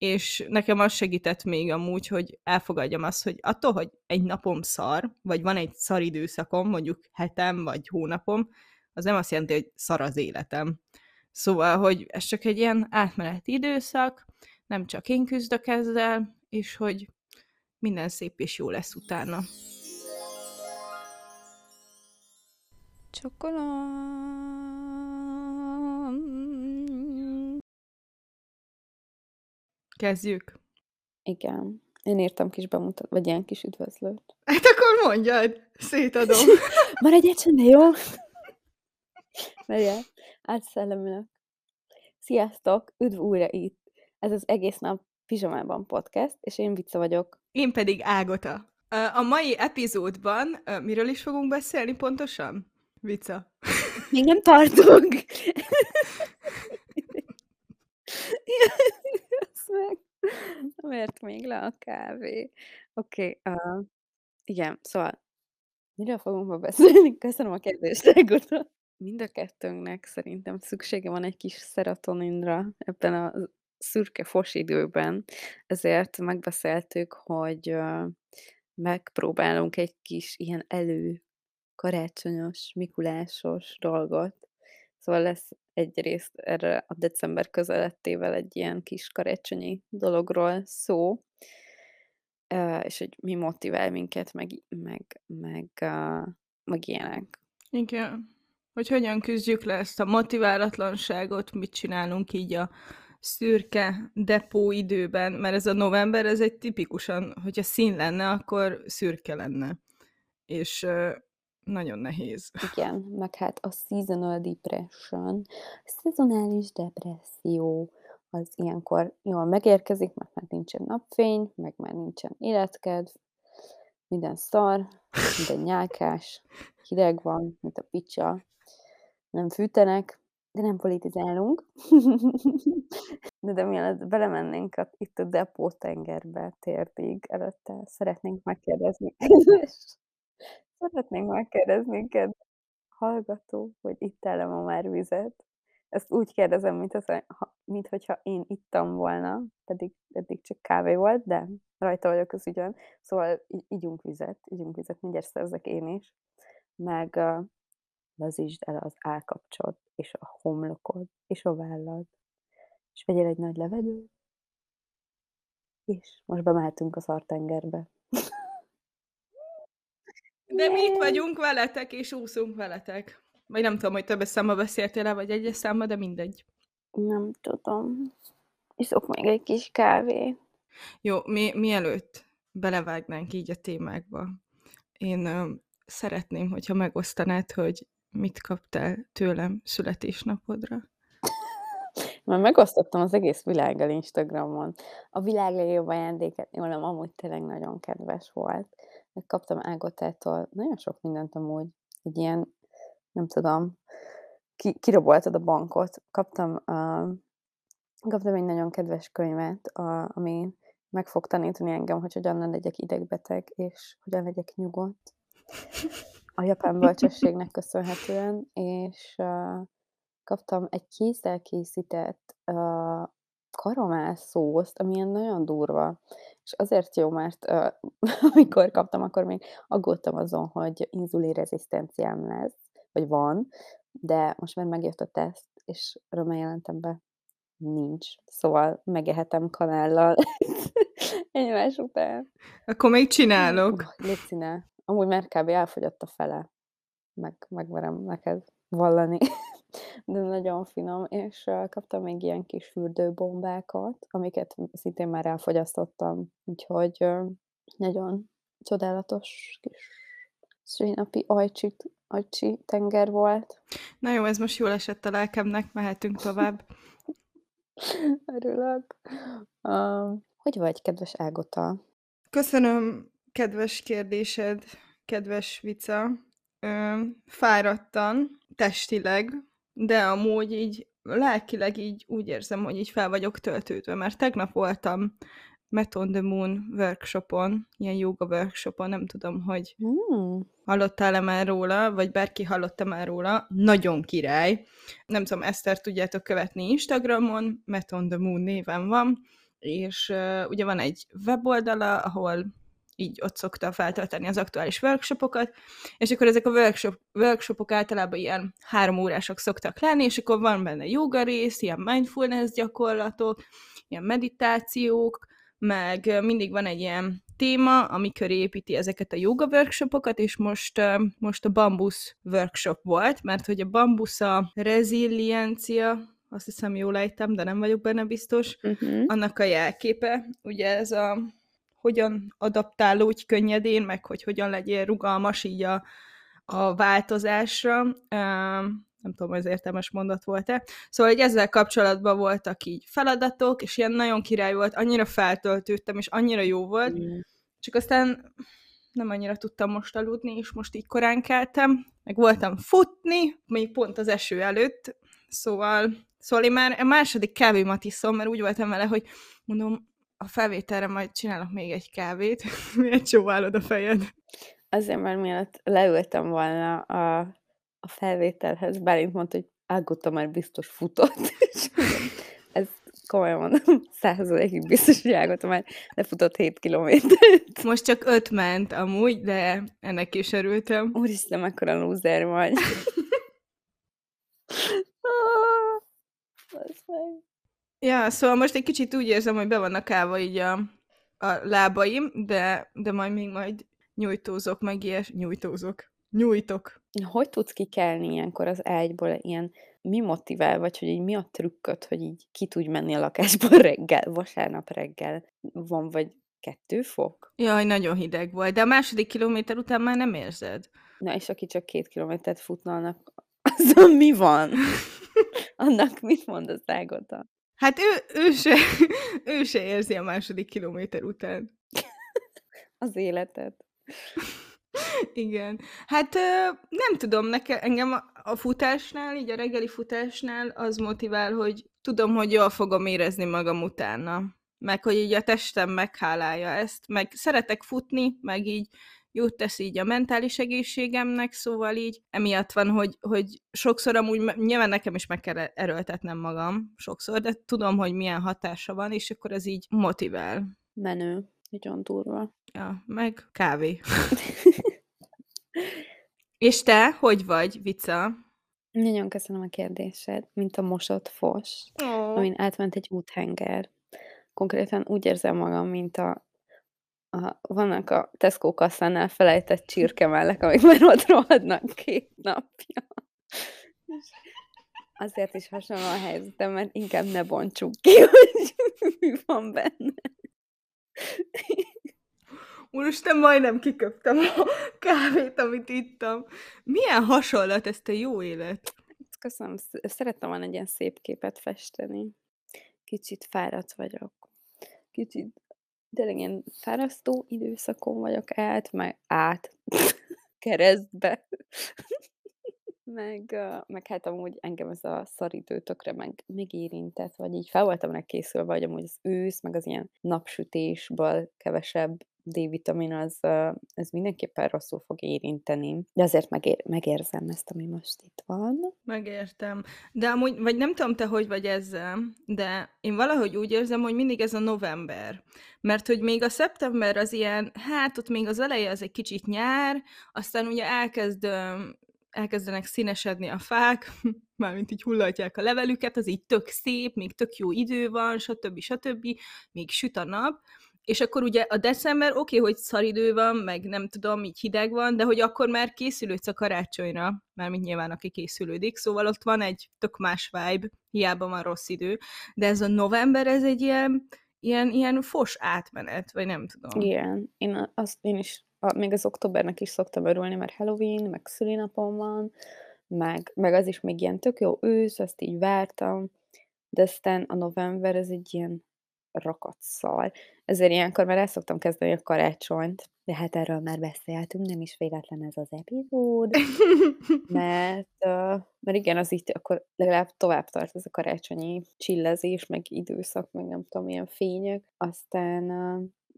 és nekem az segített még amúgy, hogy elfogadjam azt, hogy attól, hogy egy napom szar, vagy van egy szar időszakom, mondjuk hetem, vagy hónapom, az nem azt jelenti, hogy szar az életem. Szóval, hogy ez csak egy ilyen átmeneti időszak, nem csak én küzdök ezzel, és hogy minden szép és jó lesz utána. Csokolom. Kezdjük. Igen. Én írtam kis bemutat, vagy ilyen kis üdvözlőt. Hát akkor mondjad, szétadom. Maradj egy de jó? Megye, átszellemileg. Sziasztok, üdv újra itt. Ez az egész nap Pizsamában podcast, és én Vica vagyok. Én pedig Ágota. A mai epizódban miről is fogunk beszélni pontosan? Vica. Még nem tartunk. meg. Mert még le a kávé. Oké, uh, igen, szóval miről fogunk ma beszélni? Köszönöm a kérdést, Ágota. Mind a kettőnknek szerintem szüksége van egy kis szerotoninra ebben a szürke fos időben, ezért megbeszéltük, hogy megpróbálunk egy kis ilyen elő karácsonyos, mikulásos dolgot. Szóval lesz egyrészt erre a december közelettével egy ilyen kis karácsonyi dologról szó, és hogy mi motivál minket, meg, meg, meg, meg ilyenek. Igen. Hogy hogyan küzdjük le ezt a motiválatlanságot, mit csinálunk így a szürke depó időben, mert ez a november, ez egy tipikusan, hogyha szín lenne, akkor szürke lenne. És nagyon nehéz. Igen, meg hát a seasonal depression, szezonális depresszió, az ilyenkor jól megérkezik, mert már nincsen napfény, meg már nincsen életkedv, minden szar, minden nyálkás, hideg van, mint a picsa, nem fűtenek, de nem politizálunk. de, de mielőtt belemennénk a, itt a depó tengerbe térdig, előtte szeretnénk megkérdezni. szeretnénk megkérdezni, ked hallgató, hogy itt el ma már vizet. Ezt úgy kérdezem, mint, az, ha, mint hogyha én ittam volna, pedig eddig csak kávé volt, de rajta vagyok az ügyön. Szóval ígyunk vizet, ígyunk vizet, mindjárt szerzek én is. Meg uh, lazítsd el az állkapcsod, és a homlokod, és a vállad, és vegyél egy nagy levegőt, és most bemehetünk a szartengerbe. De mi itt vagyunk veletek, és úszunk veletek. Vagy nem tudom, hogy többes számba beszéltél el, vagy egyes számba, de mindegy. Nem tudom. Iszok még egy kis kávé. Jó, mi, mielőtt belevágnánk így a témákba, én ö, szeretném, hogyha megosztanád, hogy mit kaptál tőlem születésnapodra? Már megosztottam az egész világgal Instagramon. A világ legjobb ajándéket, nem, amúgy tényleg nagyon kedves volt. Megkaptam Ágotától nagyon sok mindent amúgy. Egy ilyen, nem tudom, ki, kiraboltad a bankot. Kaptam, uh, kaptam egy nagyon kedves könyvet, uh, ami meg fog tanítani engem, hogy hogyan ne legyek idegbeteg, és hogyan legyek nyugodt a japán bölcsességnek köszönhetően, és uh, kaptam egy kézzel készített uh, karamell szószt, ami ilyen nagyon durva. És azért jó, mert uh, amikor kaptam, akkor még aggódtam azon, hogy inzulin rezisztenciám lesz, vagy van, de most már megjött a teszt, és örömmel jelentem be, nincs. Szóval megehetem kanállal egymás után. Akkor még csinálok. Légy Amúgy már kb. elfogyott a fele. Meg, megverem neked vallani. De nagyon finom, és kaptam még ilyen kis fürdőbombákat, amiket szintén már elfogyasztottam, úgyhogy nagyon csodálatos kis szülinapi ajcsi, ajcsi tenger volt. Na jó, ez most jól esett a lelkemnek, mehetünk tovább. Örülök. Uh, hogy vagy, kedves Ágota? Köszönöm kedves kérdésed, kedves Vica. Ö, fáradtan, testileg, de amúgy így lelkileg így úgy érzem, hogy így fel vagyok töltődve, mert tegnap voltam Met on the Moon workshopon, ilyen yoga workshopon, nem tudom, hogy mm. hallottál-e már róla, vagy bárki hallotta már róla, nagyon király. Nem tudom, Eszter tudjátok követni Instagramon, Met on the Moon néven van, és uh, ugye van egy weboldala, ahol így ott szokta feltölteni az aktuális workshopokat, és akkor ezek a workshop, workshopok általában ilyen három órások szoktak lenni, és akkor van benne yoga rész, ilyen mindfulness gyakorlatok, ilyen meditációk, meg mindig van egy ilyen téma, ami köré építi ezeket a yoga workshopokat, és most, most a bambusz workshop volt, mert hogy a bambusz a reziliencia, azt hiszem jól ejtem, de nem vagyok benne biztos, uh-huh. annak a jelképe. Ugye ez a hogyan adaptálódj könnyedén, meg hogy hogyan legyél rugalmas így a, a változásra. Nem tudom, ez értelmes mondat volt-e. Szóval hogy ezzel kapcsolatban voltak így feladatok, és ilyen nagyon király volt, annyira feltöltődtem, és annyira jó volt, mm. csak aztán nem annyira tudtam most aludni, és most így korán keltem, meg voltam futni, még pont az eső előtt, szóval, szóval én már a második kávémat iszom, mert úgy voltam vele, hogy mondom, a felvételre majd csinálok még egy kávét. Miért csóválod a fejed? Azért, mert mielőtt leültem volna a, a felvételhez, Bálint mondta, hogy Ágota már biztos futott. ez komolyan mondom, százalékig biztos, hogy Ágota már lefutott 7 kilométert. Most csak 5 ment amúgy, de ennek is örültem. Úristen, mekkora lúzer vagy. ah, meg. Ja, szóval most egy kicsit úgy érzem, hogy be vannak állva így a, a lábaim, de, de majd még majd nyújtózok, meg ilyes, nyújtózok, nyújtok. Hogy tudsz kikelni ilyenkor az ágyból, ilyen mi motivál, vagy hogy így mi a trükköt, hogy így ki tudj menni a lakásból reggel, vasárnap reggel van, vagy kettő fok? Jaj, nagyon hideg volt, de a második kilométer után már nem érzed. Na, és aki csak két kilométert futna, annak azon mi van? annak mit mond az ágota? Hát ő, ő, se, ő se érzi a második kilométer után. Az életet. Igen. Hát nem tudom, nekem, engem a futásnál, így a reggeli futásnál az motivál, hogy tudom, hogy jól fogom érezni magam utána. Meg hogy így a testem meghálálja ezt. Meg szeretek futni, meg így jót tesz így a mentális egészségemnek, szóval így emiatt van, hogy, hogy sokszor amúgy nyilván nekem is meg kell erőltetnem magam sokszor, de tudom, hogy milyen hatása van, és akkor ez így motivál. Menő. Nagyon durva. Ja, meg kávé. és te, hogy vagy, Vica? Nagyon köszönöm a kérdésed, mint a mosott fos, oh. amin átment egy úthenger. Konkrétan úgy érzem magam, mint a a, vannak a Tesco kasszánál felejtett csirkemellek, amik már ott rohadnak két napja. Azért is hasonló a helyzetem, mert inkább ne bontsuk ki, hogy mi van benne. Úristen, majdnem kiköptem a kávét, amit ittam. Milyen hasonlat ezt a jó élet? Köszönöm, szerettem volna egy ilyen szép képet festeni. Kicsit fáradt vagyok. Kicsit tényleg ilyen fárasztó időszakon vagyok át, meg át keresztbe. meg, uh, meg hát amúgy engem ez a szaridő tökre meg, megérintett, vagy így fel voltam rá készülve, hogy amúgy az ősz, meg az ilyen napsütésből kevesebb D-vitamin az, ez mindenképpen rosszul fog érinteni. De azért megér, megérzem ezt, ami most itt van. Megértem. De amúgy, vagy nem tudom te, hogy vagy ezzel, de én valahogy úgy érzem, hogy mindig ez a november. Mert hogy még a szeptember az ilyen, hát ott még az eleje az egy kicsit nyár, aztán ugye elkezd elkezdenek színesedni a fák, mármint így hullatják a levelüket, az így tök szép, még tök jó idő van, stb. stb. Még süt a nap, és akkor ugye a december oké, okay, hogy szaridő van, meg nem tudom, így hideg van, de hogy akkor már készülődsz a karácsonyra, mármint nyilván aki készülődik, szóval ott van egy tök más vibe, hiába van rossz idő, de ez a november, ez egy ilyen, ilyen, ilyen fos átmenet, vagy nem tudom. Igen, én, azt, én is, a, még az októbernek is szoktam örülni, mert Halloween, meg szülinapom van, meg, meg az is még ilyen tök jó ősz, azt így vártam, de aztán a november, ez egy ilyen rakatszal. Ezért ilyenkor már el szoktam kezdeni a karácsonyt, de hát erről már beszéltünk, nem is véletlen ez az epizód, mert, mert igen, az itt akkor legalább tovább tart ez a karácsonyi csillezés, meg időszak, meg nem tudom, milyen fények. Aztán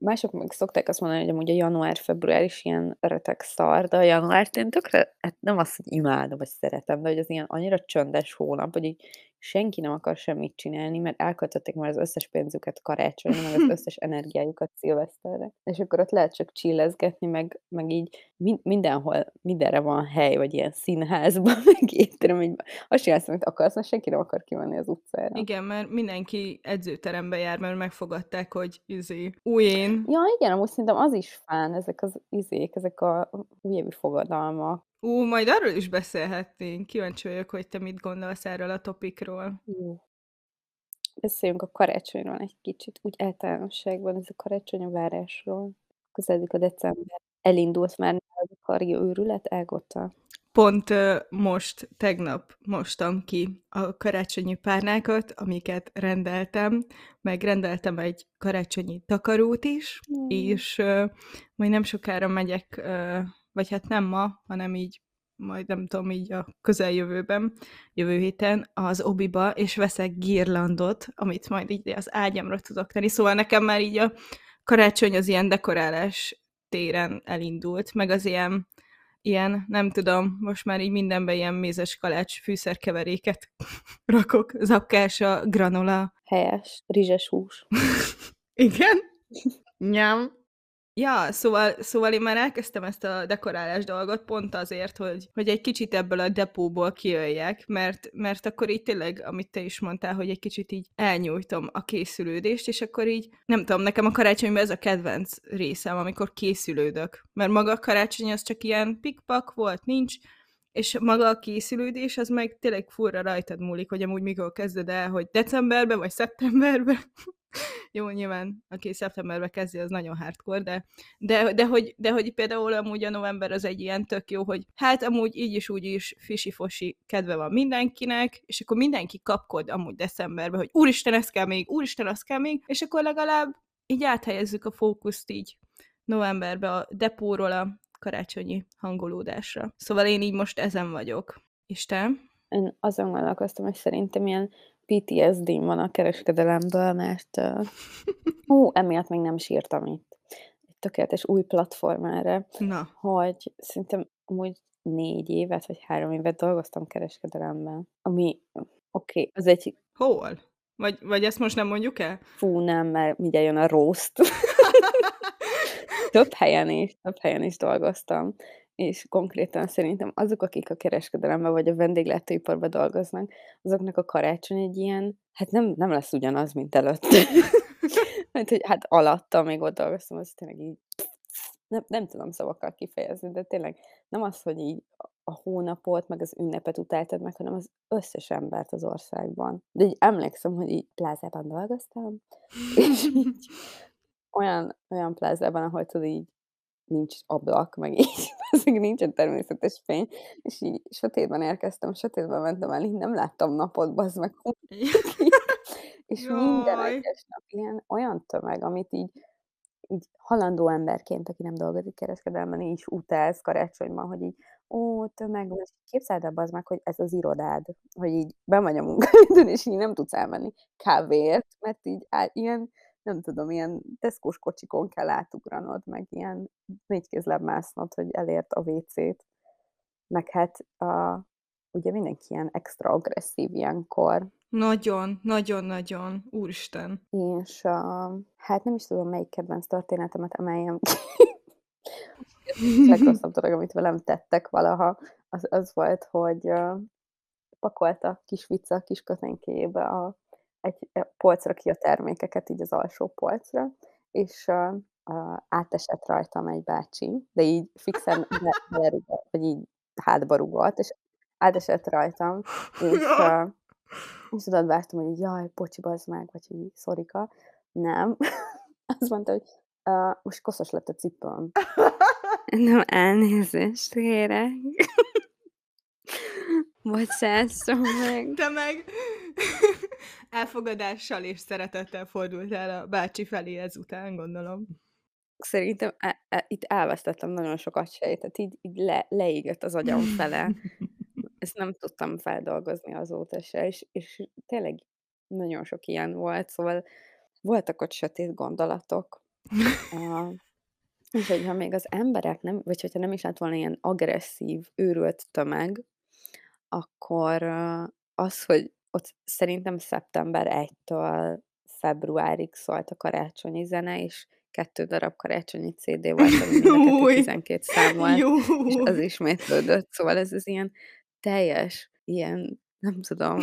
mások meg szokták azt mondani, hogy amúgy a január-február is ilyen retek szar, de a január én tökre, hát nem azt, hogy imádom, vagy szeretem, de hogy az ilyen annyira csöndes hónap, hogy így senki nem akar semmit csinálni, mert elköltötték már az összes pénzüket karácsonyra, meg az összes energiájukat szilveszterre, és akkor ott lehet csak chillezgetni, meg meg így mindenhol, mindenre van hely, vagy ilyen színházban, meg étteremben, azt csinálsz, amit akarsz, mert senki nem akar kimenni az utcára. Igen, mert mindenki edzőterembe jár, mert megfogadták, hogy izé, ujjén. Ja, igen, amúgy szerintem az is fán, ezek az izék, ezek a újévi fogadalmak. Ú, majd arról is beszélhetnénk. Kíváncsi vagyok, hogy te mit gondolsz erről a topikról. Jó. Beszéljünk a karácsonyról egy kicsit, úgy általánosságban, ez a karácsony a várásról. Közeledik a december. Elindult már a karja őrület, Ágota? Pont most, tegnap mostam ki a karácsonyi párnákat, amiket rendeltem, meg rendeltem egy karácsonyi takarót is, Mm. és majd nem sokára megyek, vagy hát nem ma, hanem így majd nem tudom, így a közeljövőben, jövő héten az obiba, és veszek girlandot, amit majd így az ágyamra tudok tenni. Szóval nekem már így a karácsony az ilyen dekorálás téren elindult, meg az ilyen, ilyen, nem tudom, most már így mindenben ilyen mézes kalács fűszerkeveréket rakok, zapkása, granola. Helyes, rizses hús. Igen? Nyám. Ja, szóval, szóval én már elkezdtem ezt a dekorálás dolgot pont azért, hogy, hogy egy kicsit ebből a depóból kijöjjek, mert, mert akkor így tényleg, amit te is mondtál, hogy egy kicsit így elnyújtom a készülődést, és akkor így, nem tudom, nekem a karácsonyban ez a kedvenc részem, amikor készülődök. Mert maga a karácsony az csak ilyen pikpak volt, nincs, és maga a készülődés, az meg tényleg furra rajtad múlik, hogy amúgy mikor kezded el, hogy decemberben vagy szeptemberben. Jó, nyilván, aki szeptemberben kezdi, az nagyon hardcore, de, de, de, hogy, de hogy például amúgy a november az egy ilyen tök jó, hogy hát amúgy így is úgy is fisi-fosi kedve van mindenkinek, és akkor mindenki kapkod amúgy decemberben, hogy úristen, ez kell még, úristen, az kell még, és akkor legalább így áthelyezzük a fókuszt így novemberbe a depóról a karácsonyi hangolódásra. Szóval én így most ezen vagyok. És te? Én azon gondolkoztam, hogy szerintem ilyen PTSD-m van a kereskedelemből, mert uh, hú, emiatt még nem sírtam itt. Egy tökéletes új platformára, Na, hogy szerintem amúgy négy évet, vagy három évet dolgoztam kereskedelemben, ami oké, okay, az egy hol? Vagy, vagy ezt most nem mondjuk el? fú, nem, mert mindjárt jön a roast. több helyen is, több helyen is dolgoztam, és konkrétan szerintem azok, akik a kereskedelemben vagy a vendéglátóiparban dolgoznak, azoknak a karácsony egy ilyen, hát nem, nem lesz ugyanaz, mint előtte. Mert hogy hát alatta, még ott dolgoztam, az tényleg így nem, nem tudom szavakkal kifejezni, de tényleg nem az, hogy így a- a hónapot, meg az ünnepet utáltad meg, hanem az összes embert az országban. De így emlékszem, hogy így plázában dolgoztam, és így olyan, olyan plázában, ahol tudod így nincs ablak, meg így, azok nincsen természetes fény, és így sötétben érkeztem, sötétben mentem el, így nem láttam napot, bazd meg, és minden egyes nap ilyen olyan tömeg, amit így, így halandó emberként, aki nem dolgozik kereskedelmen, így is utálsz karácsonyban, hogy így, ó, tömeg van, képzeld el, az meg, hogy ez az irodád, hogy így ben vagy a munkaidőn, és így nem tudsz elmenni kávéért, mert így á, ilyen, nem tudom, ilyen teszkós kocsikon kell átugranod, meg ilyen négykézlebb másznod, hogy elért a WC-t. Meg hát a, ugye mindenki ilyen extra agresszív ilyenkor, Nagyon, nagyon-nagyon. Úristen. és a, hát nem is tudom, melyik kedvenc történetemet emeljem ki. legrosszabb dolog, amit velem tettek valaha, az, az volt, hogy uh, pakolta kis vicca a kis a, egy polcra ki a termékeket, így az alsó polcra, és uh, uh, átesett rajtam egy bácsi, de így fixen be- belerugott, vagy így hátba rugott, és átesett rajtam, és, uh, és tudod, vártam, hogy jaj, bocsi, bazd meg, vagy hogy így, szorika. Nem. Azt mondta, hogy uh, most koszos lett a cipőm. Nem, elnézést kérek. Bocsásson meg. Te meg elfogadással és szeretettel fordultál a bácsi felé ezután, gondolom. Szerintem e- e- itt elvesztettem nagyon sokat sejtet, így, így le, leégett az agyam fele. Ezt nem tudtam feldolgozni azóta se, és, és tényleg nagyon sok ilyen volt, szóval voltak ott sötét gondolatok. Uh, és hogyha még az emberek nem, vagy hogyha nem is lett volna ilyen agresszív, őrült tömeg, akkor az, hogy ott szerintem szeptember 1-től februárig szólt a karácsonyi zene, és 2 darab karácsonyi CD volt, ami mind a kettő Júj! 12 szám volt, és az ismétlődött. Szóval ez az ilyen teljes, ilyen, nem tudom,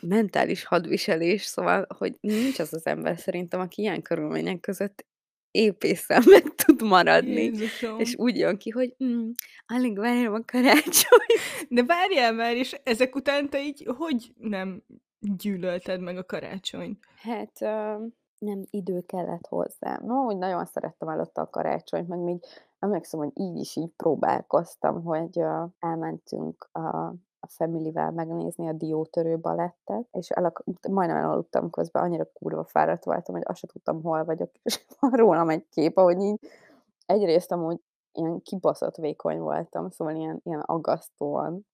mentális hadviselés, szóval, hogy nincs az az ember szerintem, aki ilyen körülmények között épészen meg tud maradni, és Jézusom! úgy jön ki, hogy hm, alig várom a karácsonyt. De várjál már, és ezek után te így hogy nem gyűlölted meg a karácsonyt? Hát, ö, nem, idő kellett hozzá. No, úgy nagyon szerettem előtte a karácsonyt, meg még emlékszem, hogy így is így próbálkoztam, hogy, ö, elmentünk a a Family-vel megnézni a Diótörő balettet, és el ak majdnem elaludtam közben, annyira kurva fáradt voltam, hogy azt se tudtam, hol vagyok, és van rólam egy kép, ahogy így. Egyrészt amúgy ilyen kibaszott vékony voltam, szóval ilyen ilyen aggasztóan.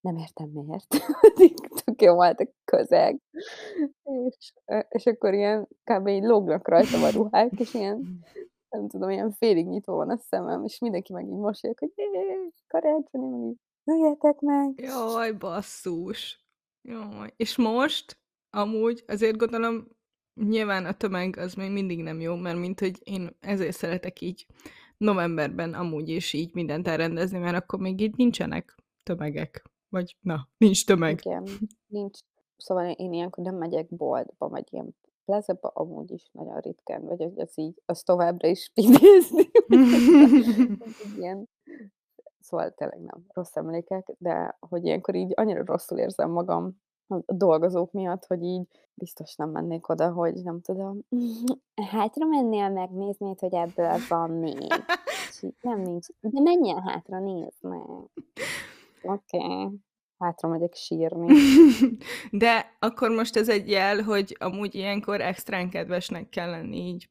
Nem értem miért, tök jó volt a közeg, és, és akkor ilyen kb. így lógnak rajtam a ruhák, és ilyen, nem tudom, ilyen félig nyitva van a szemem, és mindenki meg így mosolyog, hogy karácsony, meg öljetek meg. Jaj, basszus! Jaj. És most amúgy azért gondolom, nyilván a tömeg az még mindig nem jó, mert mint hogy én ezért szeretek így novemberben amúgy is így mindent elrendezni, mert akkor még így nincsenek tömegek. Vagy na, nincs tömeg. Igen, nincs. Szóval én ilyenkor nem megyek boltba, vagy ilyen plazaba amúgy is nagyon ritkán, vagy az így, azt továbbra is idézni. ilyen szóval tényleg nem, rossz emlékek, de hogy ilyenkor így annyira rosszul érzem magam a dolgozók miatt, hogy így biztos nem mennék oda, hogy nem tudom, hátra mennél megnéznéd, hogy ebből van még? Nem nincs, de menjél hátra, nézd meg. Oké, okay. hátra megyek sírni. De akkor most ez egy jel, hogy amúgy ilyenkor extrán kedvesnek kell lenni így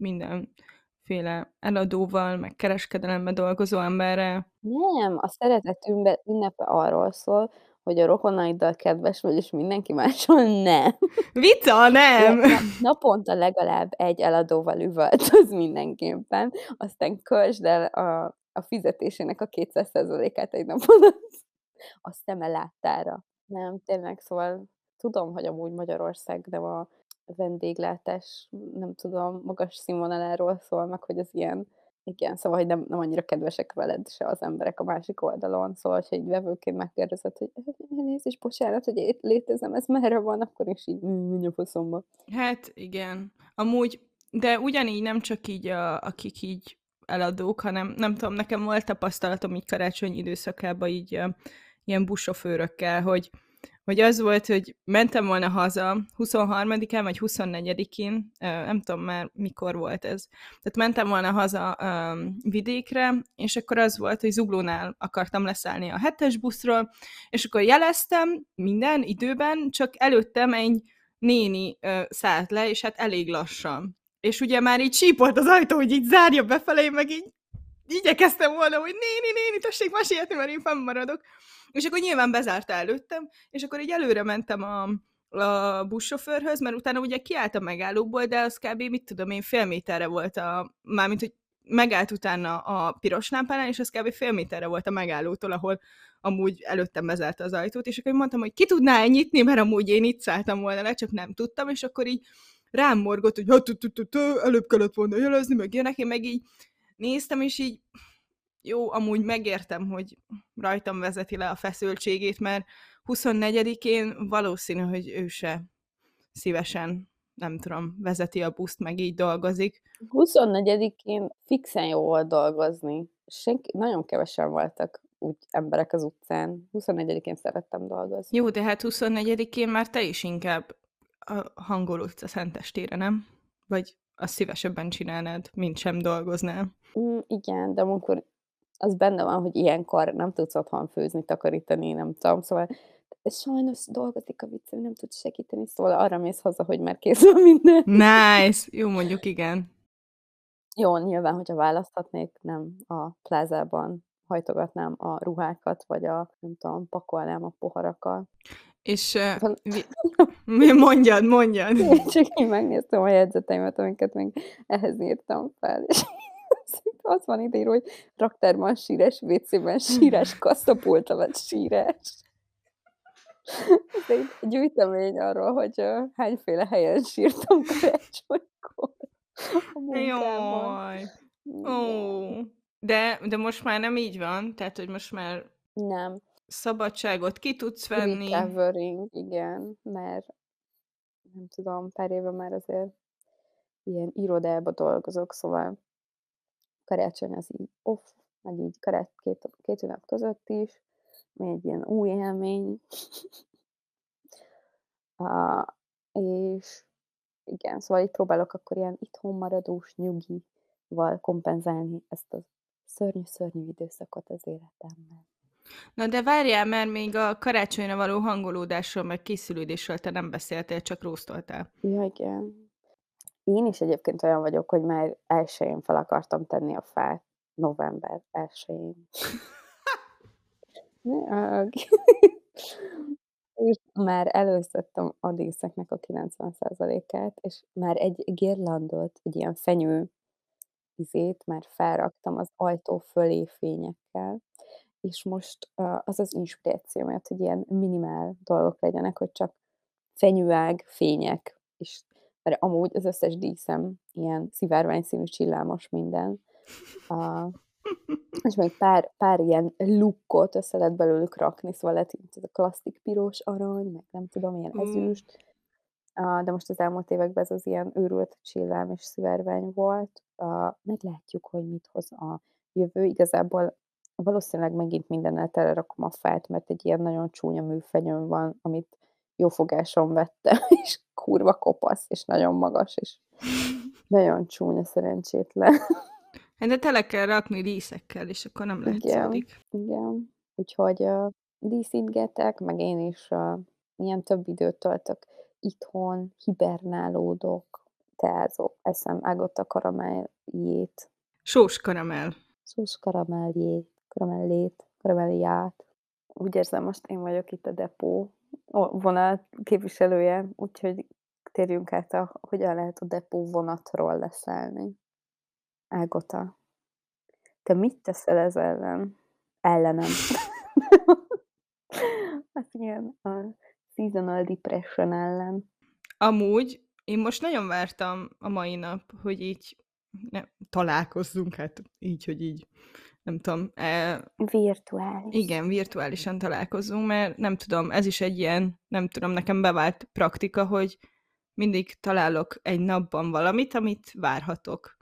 mindenféle eladóval, meg kereskedelemben dolgozó emberrel. Nem, a szeretetünkbe ünnepe arról szól, hogy a rokonaiddal kedves vagy, és mindenki mással nem. Vicca, nem! Na naponta legalább egy eladóval üvöltöz mindenképpen, aztán költsd el a a fizetésének a 200%-át egy nap alatt a szeme láttára. Nem, tényleg, szóval tudom, hogy amúgy Magyarország nem a vendéglátás, nem tudom, magas színvonaláról szól, meg hogy az ilyen igen, szóval, hogy nem nem annyira kedvesek veled se az emberek a másik oldalon, szóval, hogyha így vevőként megkérdezed, hogy elnézést, bocsánat, hogy itt létezem, ez merre van, akkor is így menj a faszomba. Hát igen. Amúgy, de ugyanígy nem csak így a, akik így eladók, hanem nem tudom, nekem volt tapasztalatom így karácsony időszakában így ilyen buszsofőrökkel, hogy, hogy az volt, hogy mentem volna haza 23-án vagy 24-én, nem tudom már mikor volt ez. Tehát mentem volna haza um, vidékre, és akkor az volt, hogy Zuglónál akartam leszállni a hetes buszról, és akkor jeleztem minden időben, csak előttem egy néni uh, szállt le, és hát elég lassan. És ugye már így sípolt az ajtó, hogy így zárja befelé, meg így igyekeztem volna, hogy néni, néni, tessék mesélni, mert én fennmaradok. És akkor nyilván bezárta előttem, és akkor így előre mentem a, a buszsofőrhöz, mert utána ugye kiállt a megállóból, de az kb. mit tudom én, fél méterre volt a, mármint, hogy megállt utána a piros lámpánál, és az kb. fél méterre volt a megállótól, ahol amúgy előttem bezárta az ajtót, és akkor mondtam, hogy ki tudná -e nyitni, mert amúgy én itt szálltam volna le, csak nem tudtam, és akkor így rám morgott, hogy hát, előbb kellett volna jelezni, meg ilyenek, én meg így néztem, és így jó, amúgy megértem, hogy rajtam vezeti le a feszültségét, mert 24-én valószínű, hogy ő se szívesen, nem tudom, vezeti a buszt, meg így dolgozik. 24-én fixen jó volt dolgozni. Senki, nagyon kevesen voltak úgy emberek az utcán. 24-én szerettem dolgozni. Jó, de hát 24-én már te is inkább hangolódsz a szentestére, nem? Vagy azt szívesebben csinálnád, mint sem dolgoznál. Mm, igen, de amikor az benne van, hogy ilyenkor nem tudsz otthon főzni, takarítani, nem tudom, szóval sajnos dolgozik a viccem, nem tud segíteni, szóval arra mész haza, hogy már kész van minden. Nice! Jó, mondjuk igen. Jó, nyilván, hogyha választhatnék, nem a plázában hajtogatnám a ruhákat, vagy a, nem tudom, pakolnám a poharakkal. És uh, mi, mondjad, mondjad. Én csak én megnéztem a jegyzeteimet, amiket még ehhez írtam fel, és az van ide hogy raktárban sírás, WC-ben sírás, kasszapult alatt sírás. Ez egy gyűjtemény arról, hogy, ö, hányféle helyen sírtam karácsonykor a munkámon. Jaj! Ó! De de most már nem így van? Tehát, hogy most már Nem. szabadságot ki tudsz venni? Recovering, igen, mert nem tudom, pár éve már azért ilyen irodába dolgozok, szóval karácsony az így off, meg így kará két két ünnep között is, ami egy ilyen új élmény. A és igen, szóval így próbálok akkor ilyen itthon maradós nyugival kompenzálni ezt a szörnyű-szörnyű időszakot az életemben. Na de várjál, mert még a karácsonyra való hangolódásról, meg készülődésről te nem beszéltél, csak róztoltál. Ja, igen. Én is egyébként olyan vagyok, hogy már 1-én fel akartam tenni a fát, november 1-én. Ne. És már előszedtem a díszeknek a 90%-át, és már egy girlandot, egy ilyen fenyő izét már felraktam az ajtó fölé fényekkel, és most, az az inspiráció miatt, hogy ilyen minimál dolgok legyenek, hogy csak fenyőág, fények, és mert amúgy az összes díszem ilyen szivárványszínű csillámos minden. A és még pár pár ilyen lookot össze lehet belőlük rakni, szóval lehet ez a klasszik piros arany, meg nem tudom, ilyen Ú. ezüst. De most az elmúlt években ez az ilyen őrült csillám és szivárvány volt. Meglátjuk, hogy mit hoz a jövő. Igazából valószínűleg megint mindennel telerakom a fát, mert egy ilyen nagyon csúnya műfenyőm van, amit jófogáson vettem, és kurva kopasz, és nagyon magas, és nagyon csúnya, szerencsétlen. Hát de tele kell rakni díszekkel, és akkor nem Igen, látszódik. igen. Úgyhogy, ö, díszítgetek, meg én is, ö, ilyen több időt töltök itthon, hibernálódok, teázok, eszem Agota karamelljét. Sós karamell. Sós karamelljét, karamellét, karamellját. Úgy érzem, most én vagyok itt a depó o vonat képviselője, úgyhogy térjünk át a hogyan lehet a depó vonatról leszállni. Ágota, te mit teszel ez ellen? Ellenem. Hát igen, a seasonal depression ellen. Amúgy én most nagyon vártam a mai nap, hogy így ne találkozzunk, hát így, hogy így, nem tudom, eh, Virtuális. igen, virtuálisan találkozzunk, mert nem tudom, ez is egy ilyen, nem tudom, nekem bevált praktika, hogy mindig találok egy napban valamit, amit várhatok.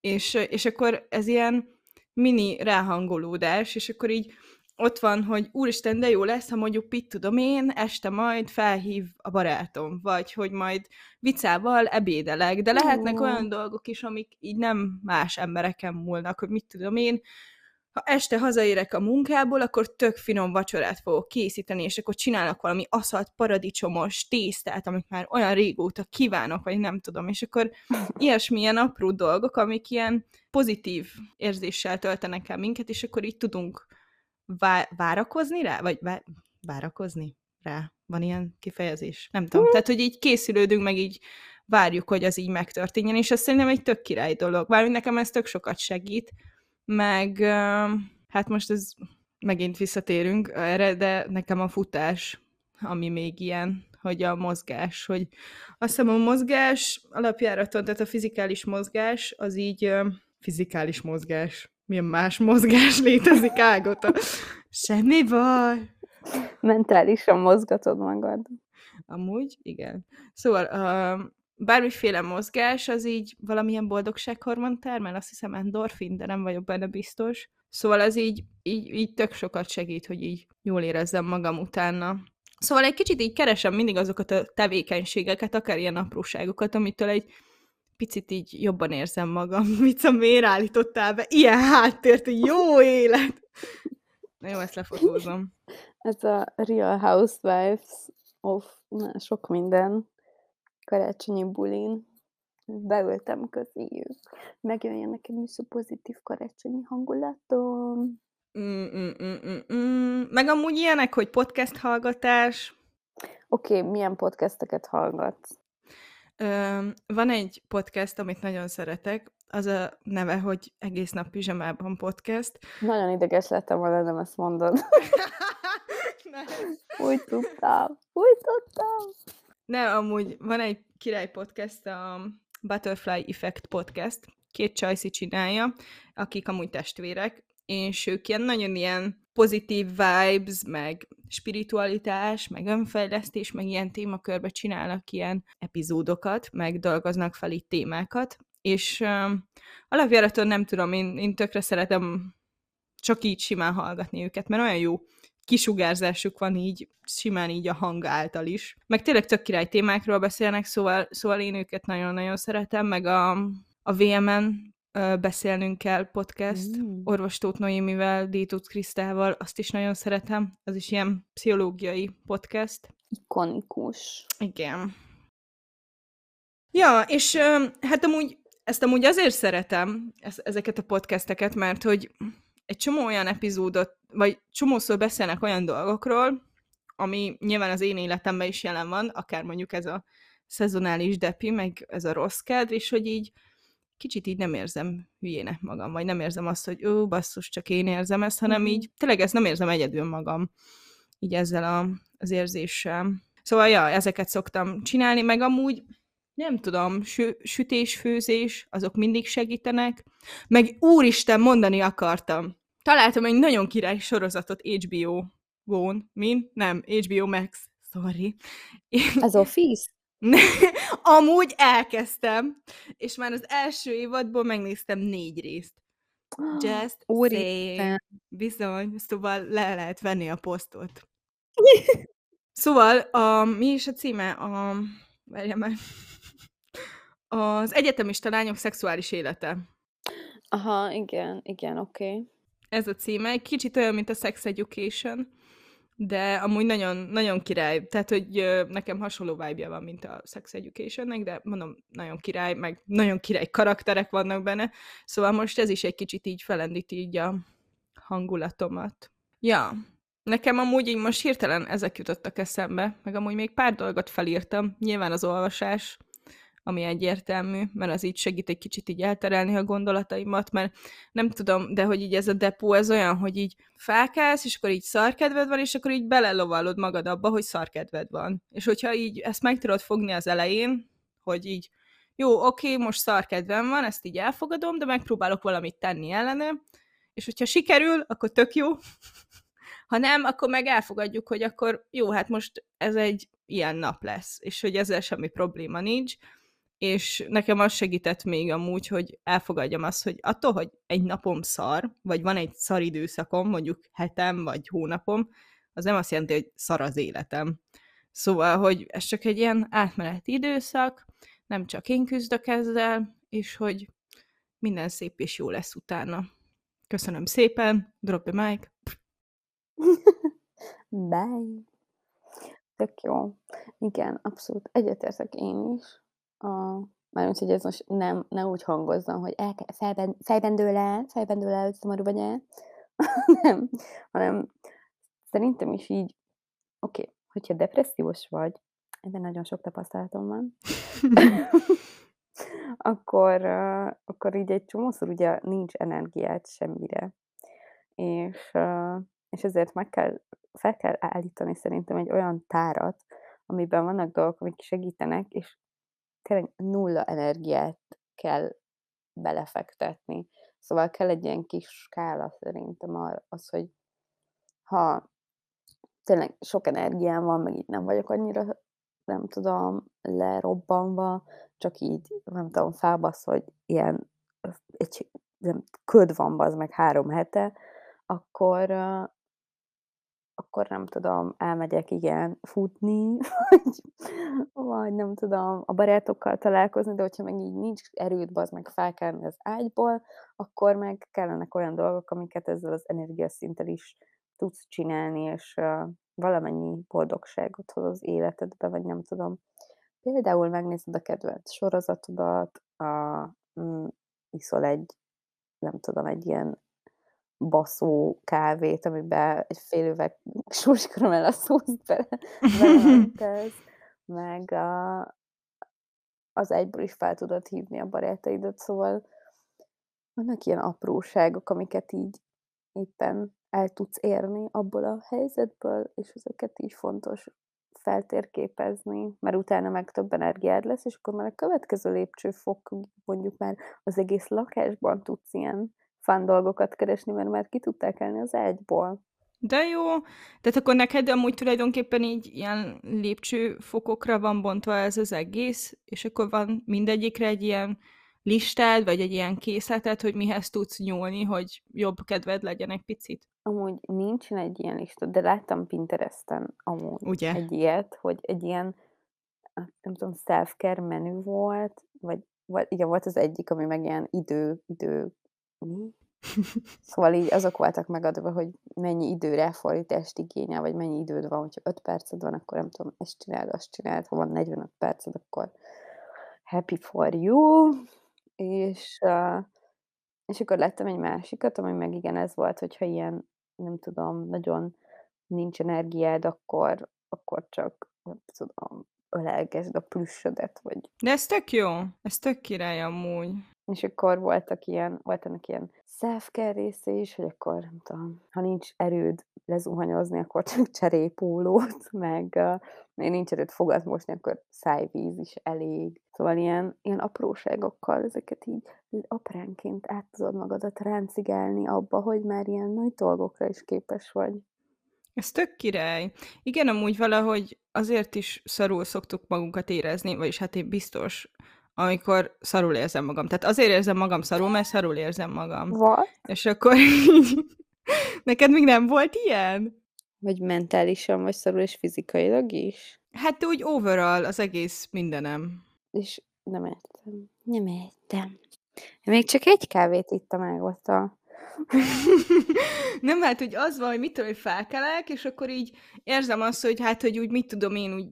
És, és akkor ez ilyen mini ráhangolódás, és akkor így ott van, hogy úristen, de jó lesz, ha mondjuk, mit tudom én, este majd felhív a barátom, vagy hogy majd vicával ebédelek, de lehetnek olyan dolgok is, amik így nem más embereken múlnak, hogy mit tudom én, ha este hazaérek a munkából, akkor tök finom vacsorát fogok készíteni, és akkor csinálok valami aszalt paradicsomos tésztát, amit már olyan régóta kívánok, vagy nem tudom, és akkor ilyesmilyen apró dolgok, amik ilyen pozitív érzéssel töltenek el minket, és akkor így tudunk vá- várakozni rá, vagy vá- várakozni rá? Van ilyen kifejezés? Nem tudom. Tehát, hogy így készülődünk, meg így várjuk, hogy az így megtörténjen, és ez szerintem egy tök király dolog. Bár nekem ez tök sokat segít, meg hát most ez megint visszatérünk erre, de nekem a futás, ami még ilyen, hogy a mozgás, hogy azt hiszem a mozgás alapjáraton, tehát a fizikális mozgás, az így fizikális mozgás. Milyen más mozgás létezik, Ágota? Semmi baj. Mentálisan mozgatod magad. Amúgy, igen. Szóval uh, bármiféle mozgás, az így valamilyen boldogsághormon termel, azt hiszem endorfin, de nem vagyok benne biztos. Szóval ez így, így, így tök sokat segít, hogy így jól érezzem magam utána. Szóval egy kicsit így keresem mindig azokat a tevékenységeket, akár ilyen apróságokat, amitől egy picit így jobban érzem magam. Vica, miért állítottál be? Ilyen háttért, jó élet! Na jó, ezt lefotózom. Ez a Real Housewives of na, sok minden karácsonyi bulin. Beültem közéjük. Megjöjjön nekem is a pozitív karácsonyi hangulatom. Mm, mm, mm, mm, mm. Meg amúgy ilyenek, hogy podcast hallgatás. Oké, okay, milyen podcasteket hallgatsz? Van egy podcast, amit nagyon szeretek, az a neve, hogy Egész nap pizsamában podcast. Nagyon ideges lettem volna, nem ezt mondod. Úgy tudtam, úgy tudtam. Ne, amúgy van egy király podcast, a Butterfly Effect podcast, két csajszi csinálja, akik amúgy testvérek, és ők ilyen nagyon ilyen pozitív vibes, meg spiritualitás, meg önfejlesztés, meg ilyen témakörbe csinálnak ilyen epizódokat, meg dolgoznak fel itt témákat, és uh, alapjáraton nem tudom, én, én tökre szeretem csak így simán hallgatni őket, mert olyan jó kisugárzásuk van így, simán így a hang által is. Meg tényleg tök király témákról beszélnek, szóval, szóval én őket nagyon-nagyon szeretem, meg a, a VMN beszélnünk kell podcast, mm. Orvos Tóth Noémivel, Détúc Krisztával, azt is nagyon szeretem, az is ilyen pszichológiai podcast. Ikonikus. Igen. Ja, és hát amúgy ezt amúgy azért szeretem, ezeket a podcasteket, mert hogy egy csomó olyan epizódot, vagy csomószor beszélnek olyan dolgokról, ami nyilván az én életemben is jelen van, akár mondjuk ez a szezonális depi, meg ez a rossz kedv, és hogy így kicsit így nem érzem hülyének magam, vagy nem érzem azt, hogy ó, basszus, csak én érzem ezt, hanem mm. így tényleg ezt nem érzem egyedül magam, így ezzel a, az érzéssel. Szóval, ja, ezeket szoktam csinálni, meg amúgy nem tudom, sü- sütés, főzés, azok mindig segítenek. Meg úristen, mondani akartam. Találtam egy nagyon király sorozatot HBO-on. Min? Nem, HBO Max. Sorry. Az Office? Amúgy elkezdtem, és már az első évadból megnéztem négy részt. Just saying. Bizony, szóval le lehet venni a posztot. Szóval, a, mi is a címe? A, várjál meg. Az egyetemista lányok szexuális élete. Aha, igen, igen, oké. Okay. Ez a címe. Egy kicsit olyan, mint a Sex Education, de amúgy nagyon, nagyon király. Tehát, hogy nekem hasonló vibe van, mint a Sex Educationnek, de mondom, nagyon király, meg nagyon király karakterek vannak benne. Szóval most ez is egy kicsit így felendíti így a hangulatomat. Ja, nekem amúgy így most hirtelen ezek jutottak eszembe, meg amúgy még pár dolgot felírtam. Nyilván az olvasás, ami egyértelmű, mert az így segít egy kicsit így elterelni a gondolataimat, mert nem tudom, de hogy így ez a depó, ez olyan, hogy így felkelsz, és akkor így szarkedved van, és akkor így belelovallod magad abba, hogy szarkedved van. És hogyha így ezt meg tudod fogni az elején, hogy így jó, oké, most szarkedvem van, ezt így elfogadom, de megpróbálok valamit tenni ellene, és hogyha sikerül, akkor tök jó. Ha nem, akkor meg elfogadjuk, hogy akkor jó, hát most ez egy ilyen nap lesz, és hogy ezzel semmi probléma nincs, és nekem az segített még amúgy, hogy elfogadjam azt, hogy attól, hogy egy napom szar, vagy van egy szar időszakom, mondjuk hetem, vagy hónapom, az nem azt jelenti, hogy szar az életem. Szóval, hogy ez csak egy ilyen átmeneti időszak, nem csak én küzdök ezzel, és hogy minden szép és jó lesz utána. Köszönöm szépen, drop the mic. Bye. Tök jó. Igen, abszolút egyetértek én is. A mármint, hogy ez most nem ne úgy hangozzon, hogy el kell fejben fejben dől el, fejben dől el, hogy szomorú vagy el, nem, hanem szerintem is így oké, okay, hogyha depressziós vagy, ebben nagyon sok tapasztalatom van, akkor, uh, akkor így egy csomószor ugye nincs energiát semmire. És, uh, és ezért meg kell, fel kell állítani szerintem egy olyan tárat, amiben vannak dolgok, amik segítenek, és tényleg nulla energiát kell belefektetni. Szóval kell egy ilyen kis skála szerintem az, hogy ha tényleg sok energiám van, meg így nem vagyok annyira, nem tudom, lerobbanva, csak így, nem tudom, fábasz, hogy ilyen egy nem, köd van az meg három hete, akkor, akkor nem tudom, elmegyek, igen, futni, vagy, vagy nem tudom, a barátokkal találkozni, de hogyha meg így nincs erőd, az meg felkelni az ágyból, akkor meg kellenek olyan dolgok, amiket ezzel az energiaszinttel is tudsz csinálni, és uh, valamennyi boldogságot hoz az életedbe, vagy nem tudom. Például megnézed a kedvenc sorozatodat, a, mm, iszol egy, nem tudom, egy ilyen baszó kávét, amiben egy fél üveg a szószt bele, meg a, az egyből is fel tudod hívni a barátaidat, szóval vannak ilyen apróságok, amiket így éppen el tudsz érni abból a helyzetből, és ezeket így fontos feltérképezni, mert utána meg több energiád lesz, és akkor már a következő lépcsőfok, mondjuk már az egész lakásban tudsz ilyen fun dolgokat keresni, mert már ki tudták kelni az ágyból. De jó. Tehát akkor neked amúgy tulajdonképpen így ilyen lépcsőfokokra van bontva ez az egész, és akkor van mindegyikre egy ilyen listád, vagy egy ilyen készleted, hogy mihez tudsz nyúlni, hogy jobb kedved legyen egy picit? Amúgy nincsen egy ilyen lista, de láttam Pinteresten amúgy Ugye? egy ilyet, hogy egy ilyen, hát nem tudom, self-care menü volt, vagy, vagy igen, volt az egyik, ami meg ilyen idő, idő? Szóval így azok voltak megadva, hogy mennyi időre fordítást igényel, vagy mennyi időd van, hogyha 5 perced van, akkor nem tudom, ezt csináld, azt csináld, ha van 45 perced, akkor happy for you, és, uh, és akkor lettem egy másikat, ami meg igen ez volt, hogyha ilyen, nem tudom, nagyon nincs energiád, akkor, akkor csak, nem tudom, ölelgesd a plüssödet, vagy... De ez tök jó, ez tök király amúgy. És akkor voltak ilyen, volt ennek ilyen self-care része is, hogy akkor, nem tudom, ha nincs erőd lezuhanyozni, akkor csak cserélj pólót, meg uh, nincs erőd fogat mosni, akkor szájvíz is elég. Szóval ilyen, ilyen apróságokkal ezeket így apránként át tudod magadat ráncigálni abba, hogy már ilyen nagy dolgokra is képes vagy. Ez tök király. Igen, amúgy valahogy azért is szarul szoktuk magunkat érezni, vagyis hát én biztos, amikor szarul érzem magam. Tehát azért érzem magam szarul, mert szarul érzem magam. What? És akkor neked még nem volt ilyen? Vagy mentálisan, vagy szarul, és fizikailag is? Hát úgy overall az egész mindenem. És nem értem. Nem értem. Még csak egy kávét ittam meg ott a... nem, hát, hogy az van, hogy mit tudom, hogy felkelek, és akkor így érzem azt, hogy hát, hogy úgy mit tudom én, úgy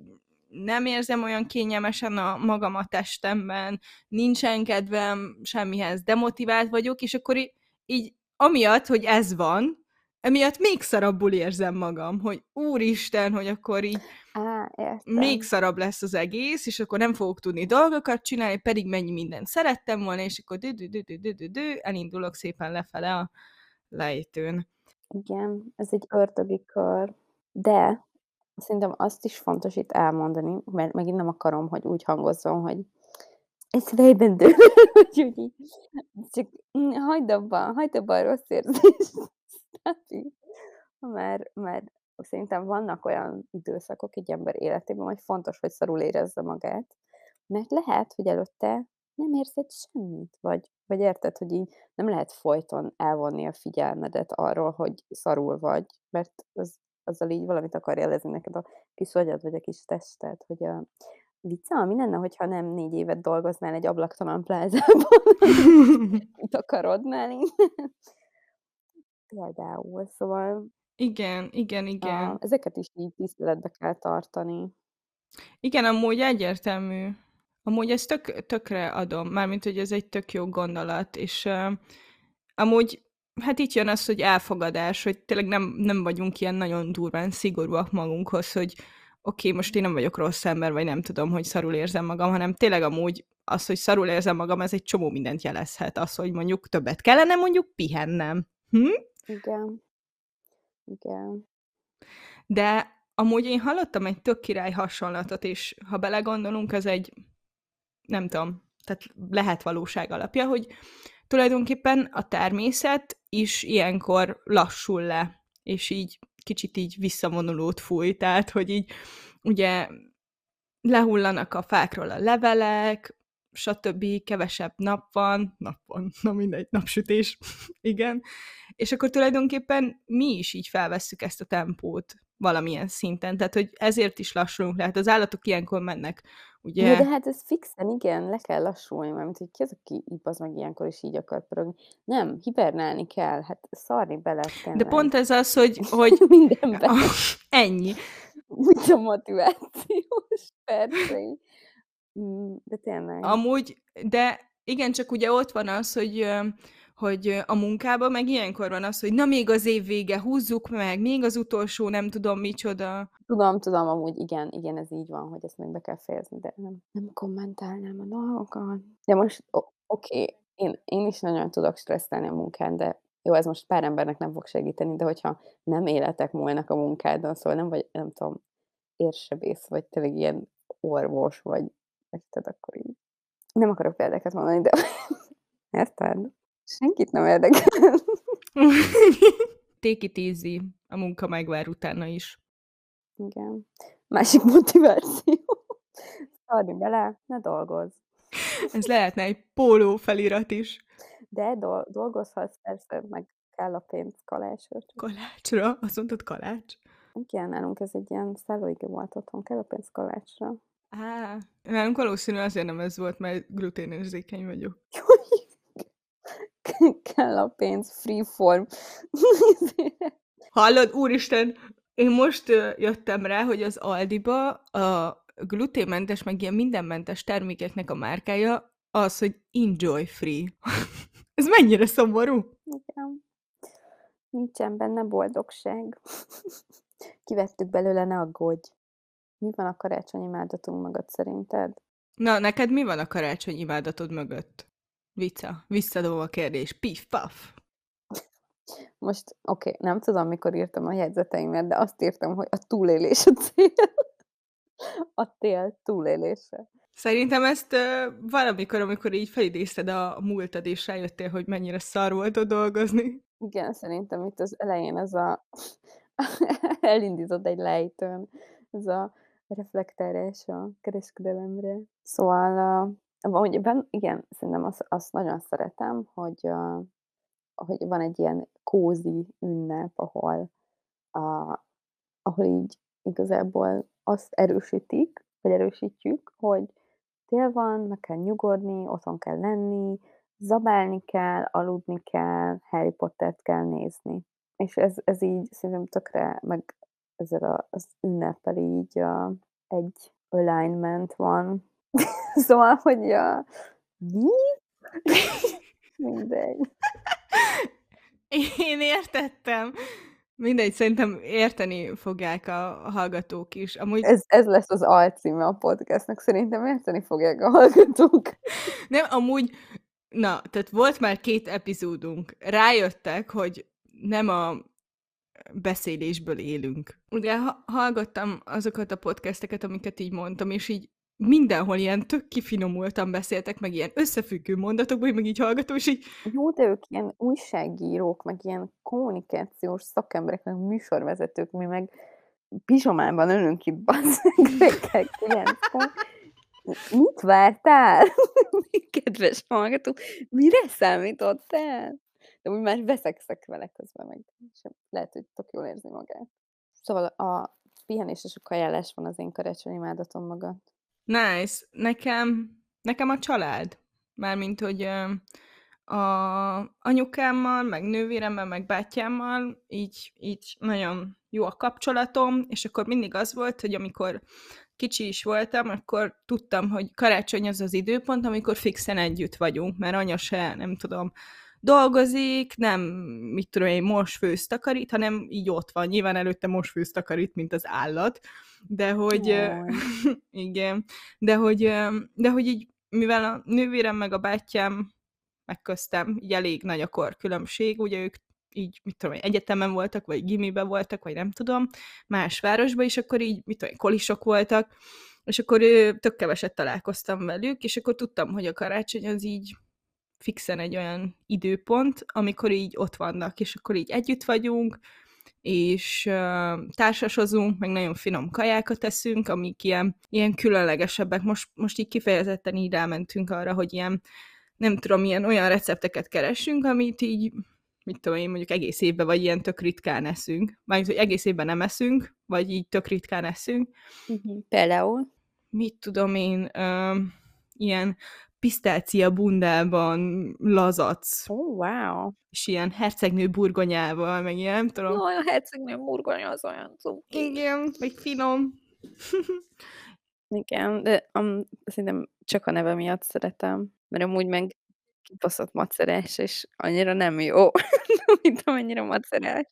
nem érzem olyan kényelmesen a magam a testemben, nincsen kedvem semmihez, demotivált vagyok, és akkor így, így amiatt, hogy ez van, emiatt még szarabbul érzem magam, hogy úristen, hogy akkor így Á, még szarabb lesz az egész, és akkor nem fogok tudni dolgokat csinálni, pedig mennyi mindent szerettem volna, és akkor dü dü dü dü dü dü dü elindulok szépen lefele a lejtőn. Igen, ez egy ördögi kör. De Szerintem azt is fontos itt elmondani, mert megint nem akarom, hogy úgy hangozzon, hogy ez fejbendő, hogy úgy így, csak mm, hagyd abba, hagyd abba a rossz érzést. mert, mert szerintem vannak olyan időszakok egy ember életében, hogy fontos, hogy szarul érezze magát, mert lehet, hogy előtte nem érzed semmit, vagy, vagy érted, hogy így nem lehet folyton elvonni a figyelmedet arról, hogy szarul vagy, mert az azzal így valamit akar jelezni neked a kis agyad, vagy a kis tested, hogy a vicca, mi lenne, hogyha nem négy évet dolgoznál egy ablaktalan plázában, mit akarodnál innen? Például, szóval... Igen, igen, igen. A, ezeket is így tiszteletbe kell tartani. Igen, amúgy egyértelmű. Amúgy ezt tök, tökre adom, mármint, hogy ez egy tök jó gondolat, és uh, amúgy hát itt jön az, hogy elfogadás, hogy tényleg nem, nem vagyunk ilyen nagyon durván szigorúak magunkhoz, hogy oké, okay, most én nem vagyok rossz ember, vagy nem tudom, hogy szarul érzem magam, hanem tényleg amúgy az, hogy szarul érzem magam, ez egy csomó mindent jelezhet. Az, hogy mondjuk többet kellene mondjuk pihennem. Hm? Igen. Igen. De amúgy én hallottam egy tök király hasonlatot, és ha belegondolunk, az egy, nem tudom, tehát lehet valóság alapja, hogy tulajdonképpen a természet is ilyenkor lassul le, és így kicsit így visszavonulót fúj, tehát, hogy így ugye lehullanak a fákról a levelek, stb. kevesebb nap van, nap van, na mindegy, napsütés, igen, és akkor tulajdonképpen mi is így felvesszük ezt a tempót valamilyen szinten, tehát hogy ezért is lassulunk le, hát az állatok ilyenkor mennek Ugye? Ja, de hát ez fixen, igen, le kell lassulni, mert hogy ki az, aki így az meg ilyenkor is így akar pörögni. Nem, hibernálni kell, hát szarni bele tényleg. De pont ez az, hogy... hogy Mindenben. ennyi. Úgy a motivációs percei. Mm, de tényleg. Amúgy, de igen, csak ugye ott van az, hogy hogy a munkában meg ilyenkor van az, hogy na még az év vége, húzzuk meg, még az utolsó, nem tudom micsoda. Tudom, tudom, amúgy igen, igen, ez így van, hogy ezt még be kell fejezni, de nem, nem kommentálnám a dolgokat. De most, oké, okay, én, én is nagyon tudok stresszelni a munkán, de jó, ez most pár embernek nem fog segíteni, de hogyha nem életek múlnak a munkádon, szóval nem vagy, nem tudom, érsebész, vagy tényleg ilyen orvos, vagy érted, akkor így nem akarok példákat mondani, de érted? Senkit nem érdekel. Take it easy. A munka megvár utána is. Igen. Másik motiváció. Szarni bele, ne dolgozz. Ez lehetne egy póló felirat is. De dol- dolgozhatsz, persze, meg kell a pénz kalácsra. Kalácsra? Azt mondtad kalács? Igen, nálunk ez egy ilyen szállóige volt otthon, kell a pénz kalácsra. Á, nálunk valószínű azért nem ez volt, mert gluténérzékeny vagyok. kell a pénz, freeform. Hallod, úristen, én most jöttem rá, hogy az Aldiba a gluténmentes, meg ilyen mindenmentes termékeknek a márkája az, hogy enjoy free. Ez mennyire szomorú? Igen. Nincsen benne boldogság. Kivettük belőle, ne aggódj. Mi van a karácsonyi imádatunk mögött szerinted? Na, neked mi van a karácsony imádatod mögött? Vica, visszadom a kérdés. Pif, paf. Most, oké, okay, nem tudom, mikor írtam a jegyzeteimet, de azt írtam, hogy a túlélés a cél. A tél túlélése. Szerintem ezt ö, valamikor, amikor így felidézted a múltad, és rájöttél, hogy mennyire szar volt ott dolgozni. Igen, szerintem itt az elején ez a elindított egy lejtőn, ez a reflektálás a kereskedelemre. Szóval, uh, ahogy ben, igen, szerintem azt, azt nagyon szeretem, hogy, hogy van egy ilyen kózi ünnep, ahol, uh, ahol így igazából azt erősítik, vagy erősítjük, hogy tél van, meg kell nyugodni, otthon kell lenni, zabálni kell, aludni kell, Harry Pottert kell nézni. És ez, ez így szerintem tökre, meg ezzel a, az ünnepel így a, egy alignment van. szóval, hogy a... Mi? Mindegy. Én értettem. Mindegy, szerintem érteni fogják a hallgatók is. Amúgy Ez, ez lesz az alcíme a podcastnak, szerintem érteni fogják a hallgatók. nem, amúgy, na, tehát volt már két epizódunk. Rájöttek, hogy nem a beszélésből élünk. Ugye ha- hallgattam azokat a podcasteket, amiket így mondtam, és így mindenhol ilyen tök kifinomultan beszéltek, meg ilyen összefüggő mondatokban, hogy meg így hallgatom, és így Jó, de ők ilyen újságírók, meg ilyen kommunikációs szakemberek, meg műsorvezetők, mi meg pizsomában ülünk itt basszeg reggel kilenckor. Mit vártál? Kedves hallgató, mire számítottál? De úgy már veszekszek vele közben, meg lehet, hogy tök jól érzi magát. Szóval a pihenés és a kajálás van az én karácsonyi imádatom mögött. Nice. Nekem, nekem a család. Mármint, hogy a anyukámmal, meg nővéremmel, meg bátyámmal így, így nagyon jó a kapcsolatom, és akkor mindig az volt, hogy amikor kicsi is voltam, akkor tudtam, hogy karácsony az az időpont, amikor fixen együtt vagyunk, mert anya se, nem tudom, dolgozik, nem, mit tudom én, most főz takarít, hanem így ott van. Nyilván előtte most főz takarít, mint az állat, de hogy, Jaj. igen, de hogy, de hogy így, mivel a nővérem meg a bátyám megköztem, így elég nagy a korkülönbség, ugye ők így, mit tudom egyetemen voltak, vagy gimibe voltak, vagy nem tudom, más városba, és akkor így, mit tudom kolisok voltak, és akkor tök keveset találkoztam velük, és akkor tudtam, hogy a karácsony az így fixen egy olyan időpont, amikor így ott vannak, és akkor így együtt vagyunk, és uh, társasozunk, meg nagyon finom kajákat teszünk, amik ilyen, ilyen különlegesebbek. Most, most így kifejezetten így rámentünk arra, hogy ilyen, nem tudom, ilyen olyan recepteket keresünk, amit így, mit tudom én, mondjuk egész évben, vagy ilyen tök ritkán eszünk. Mármint, hogy egész évben nem eszünk, vagy így tök ritkán eszünk. Mhm. Például? Mit tudom én, uh, ilyen pisztácia bundában lazac, Oh, wow. és ilyen hercegnő burgonyával, meg ilyen, nem tudom. Jaj, a hercegnő burgonya az olyan cuki. Igen, meg finom. Igen, de um, szerintem csak a neve miatt szeretem, mert amúgy meg kibaszott macerás, és annyira nem jó, mint amennyire macerás.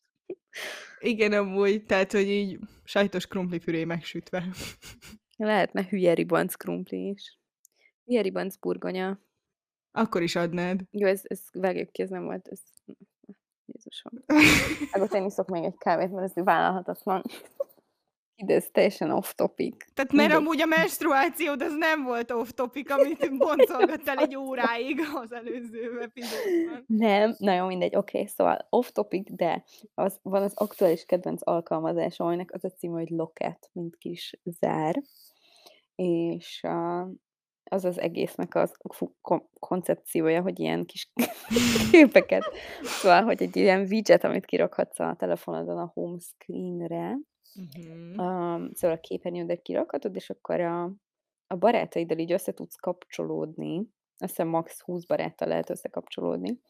Igen, amúgy, tehát, hogy így sajtos krumplifüré megsütve. Lehetne hülye ribanc krumpli is. Hülye ribanc burgonya. Akkor is adnád. Jó, ez, ez vágjuk ki, ez nem volt, ez Jézusom. Akkor én iszok még egy kávét, mert ez vállalhatatlan. De ez teljesen off topic. Tehát mert amúgy a menstruációd az nem volt off topic, amit boncolgattál egy óráig az előző epizódban. Nem, na jó, mindegy, oké, okay, szóval off topic, de az, van az aktuális kedvenc alkalmazásom, aminek az a címe, hogy Locket, mint kis zár, és uh, az az egésznek az koncepciója, hogy ilyen kis képeket, szóval, hogy egy ilyen widget, amit kirakhatsz a telefonodon a home screenre, uh-huh. um, szóval a képernyődet kirakhatod, és akkor a, a barátaiddal így össze tudsz kapcsolódni, azt hiszem max. 20 baráttal lehet összekapcsolódni,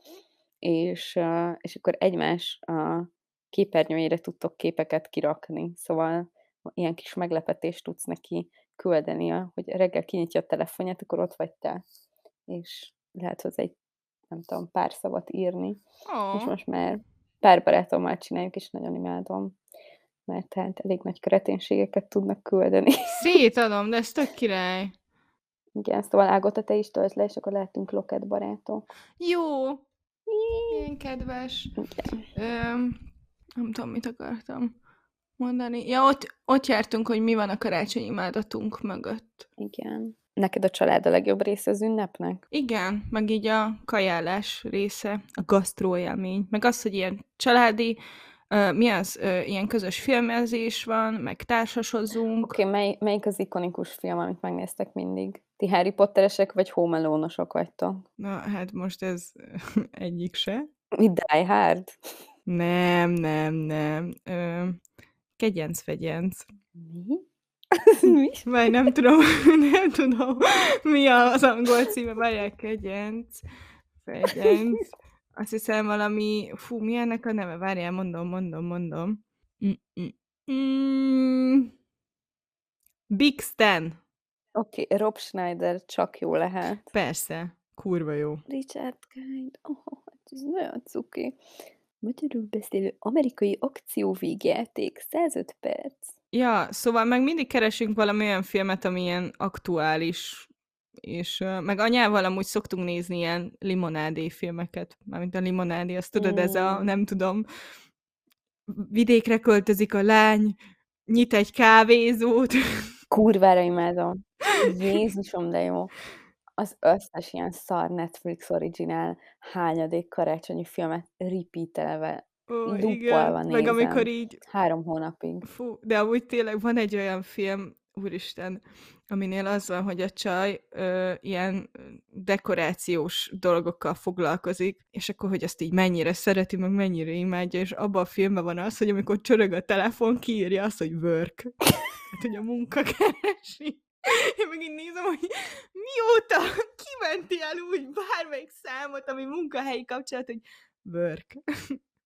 és, uh, és akkor egymás a képernyőjére tudtok képeket kirakni, szóval ilyen kis meglepetést tudsz neki küldeni, hogy reggel kinyitja a telefonját, akkor ott vagy te, és lehet hozzá egy, nem tudom, pár szavat írni. Oh. És most már pár barátommal csináljuk, és nagyon imádom mert tehát elég nagy kreténségeket tudnak küldeni. Szétadom, de ez tök király. Igen, szóval Ágota, te is tölt le, és akkor lehetünk loket barátok. Jó! Milyen kedves. Igen. Öm, nem tudom, mit akartam mondani. Ja, ott, ott jártunk, hogy mi van a karácsonyi imádatunk mögött. Igen. Neked a család a legjobb része az ünnepnek? Igen, meg így a kajálás része, a gasztróélmény, meg az, hogy ilyen családi, uh, mi az, uh, ilyen közös filmezés van, meg társasozunk. Oké, okay, mely, melyik az ikonikus film, amit megnéztek mindig? Ti Harry Potteresek vagy Home Alone-osok vagytok? Na, hát most ez egyik se. Mi Die Hard? Nem, nem, nem. Ö, Kegyenc-fegyenc. Mi? Mi? Vagy nem tudom, nem tudom, mi az angol címe, várják, kegyenc, fegyenc. Azt hiszem valami, fú, mi ennek a neve? Várjál, mondom, mondom, mondom. Mm-mm. Big Stan. Oké, okay, Rob Schneider csak jó lehet. Persze, kurva jó. Richard Kind, oh, ez nagyon cuki. Magyarul beszélő amerikai akcióvégjáték, 105 perc. Ja, szóval meg mindig keresünk valami olyan filmet, ami ilyen aktuális, és meg anyával amúgy szoktunk nézni ilyen limonádé filmeket, mármint a limonádé, azt tudod, mm. ez a, nem tudom, vidékre költözik a lány, nyit egy kávézót. Kurvára imádom. Jézusom, de jó az összes ilyen szar Netflix originál hányadék karácsonyi filmet repeatelve Ó, igen, nézem. meg amikor így... Három hónapig. Fú, de amúgy tényleg van egy olyan film, úristen, aminél az van, hogy a csaj ö, ilyen dekorációs dolgokkal foglalkozik, és akkor, hogy azt így mennyire szereti, meg mennyire imádja, és abban a filmben van az, hogy amikor csörög a telefon, kiírja azt, hogy work. Hát, hogy a munka keresi. Én meg így nézem, hogy mióta kimentél úgy bármelyik számot, ami munkahelyi kapcsolat, hogy work.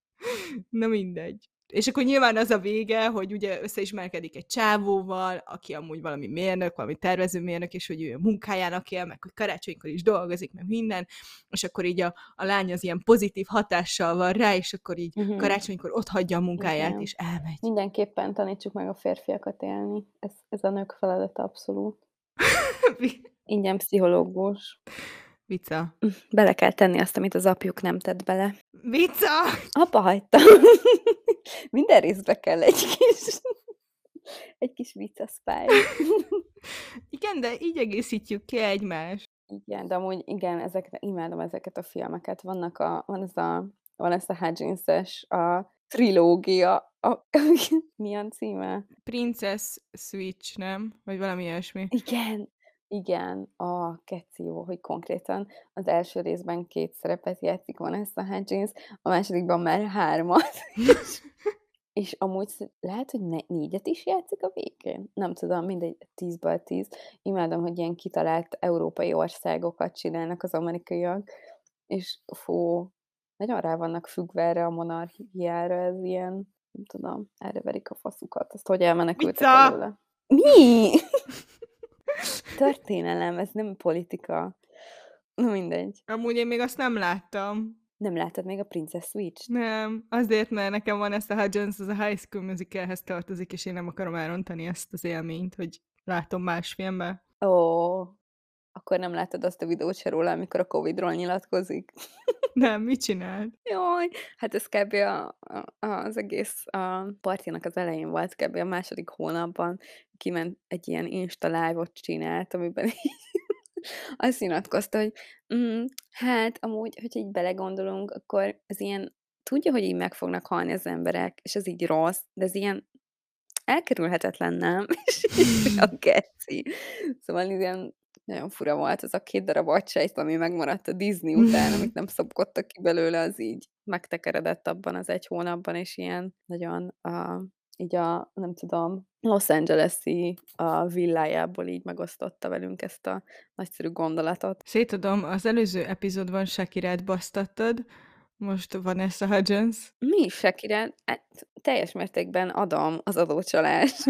Na mindegy. És akkor nyilván az a vége, hogy ugye összeismerkedik egy csávóval, aki amúgy valami mérnök, valami tervezőmérnök, és hogy ő a munkájának él, meg hogy karácsonykor is dolgozik, meg minden, és akkor így a, a lány az ilyen pozitív hatással van rá, és akkor így uh-huh. karácsonykor ott hagyja a munkáját, Igen. és elmegy. Mindenképpen tanítsuk meg a férfiakat élni. Ez, ez a nők feladata abszolút. Ingyen pszichológus. Vica. Bele kell tenni azt, amit az apjuk nem tett bele. Vica! Apa hagyta. Minden részbe kell egy kis, egy kis vicaszpály. igen, de így egészítjük ki egymást. Igen, de amúgy igen, ezeket, imádom ezeket a filmeket. Vannak a, van ez a, van ez a Hudgens-es, a trilógia, a, milyen címe? Princess Switch, nem? Vagy valami ilyesmi. Igen, igen, a keci jó, hogy konkrétan az első részben két szerepet játszik Vanessa Hudgens, a másodikban már hármat. és amúgy lehet, hogy ne, négyet is játszik a végén. Nem tudom, mindegy, tízből tíz. Imádom, hogy ilyen kitalált európai országokat csinálnak az amerikaiak, és fú, nagyon rá vannak függve erre a monarchiára, ez ilyen, nem tudom, erre verik a faszukat. Azt hogy elmenekültek előle. Mi? Történelem, ez nem politika. Na mindegy. Amúgy én még azt nem láttam. Nem láttad még a Princess Switch? Nem, azért, mert nekem van ezt a Hudgens, az a High School Musicalhez tartozik, és én nem akarom elrontani ezt az élményt, hogy látom más filmben. Ó, akkor nem láttad azt a videót se róla, amikor a Covid-ról nyilatkozik? Nem, mit csinált? Jaj, hát ez kb. A, a, az egész a partinak az elején volt, kb. a második hónapban kiment egy ilyen Insta live-ot csinált, amiben azt nyilatkozta, hogy mm, hát amúgy, hogy így belegondolunk, akkor ez ilyen, tudja, hogy így meg fognak halni az emberek, és ez így rossz, de ez ilyen elkerülhetetlen, nem? És így a geci. Szóval ilyen nagyon fura volt az a két darab agysejt, ami megmaradt a Disney után, amit nem szopkodtak ki belőle, az így megtekeredett abban az egy hónapban, és ilyen nagyon a, így a, nem tudom, Los Angeles-i a villájából így megosztotta velünk ezt a nagyszerű gondolatot. Szétadom, az előző epizódban Shakirát basztattad, most Vanessa Hudgens. Mi is Shakira? Hát, teljes mértékben adom az adócsalás.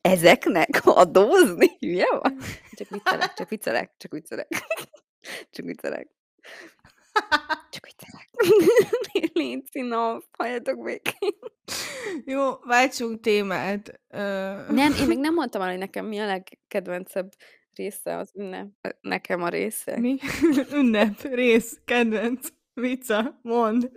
Ezeknek adózni? Hülye van? Csak viccelek, csak viccelek, csak viccelek. Csak viccelek. Csak viccelek. Légy színom, halljatok békén. Jó, váltsunk témát. Nem, én még nem mondtam el, hogy nekem mi a legkedvencebb része az ünnep. Nekem a része. Mi? ünnep, rész, kedvenc, vicca, mond.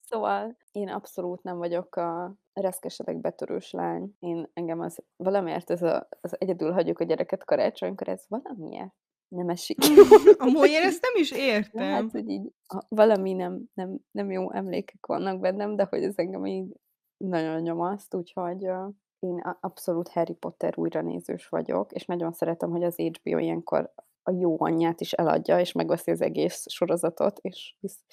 Szóval én abszolút nem vagyok a reszkesedek betörős lány. Én engem az valamiért ez a, az egyedül hagyjuk a gyereket karácsonykor, ez valamiért nem esik. Amúgy én ezt nem is értem. Hát, hogy így valami nem, nem, nem jó emlékek vannak bennem, de hogy ez engem így nagyon nyomaszt, úgyhogy uh, én abszolút Harry Potter újranézős vagyok, és nagyon szeretem, hogy az HBO ilyenkor a jó anyját is eladja, és megveszi az egész sorozatot, és hisz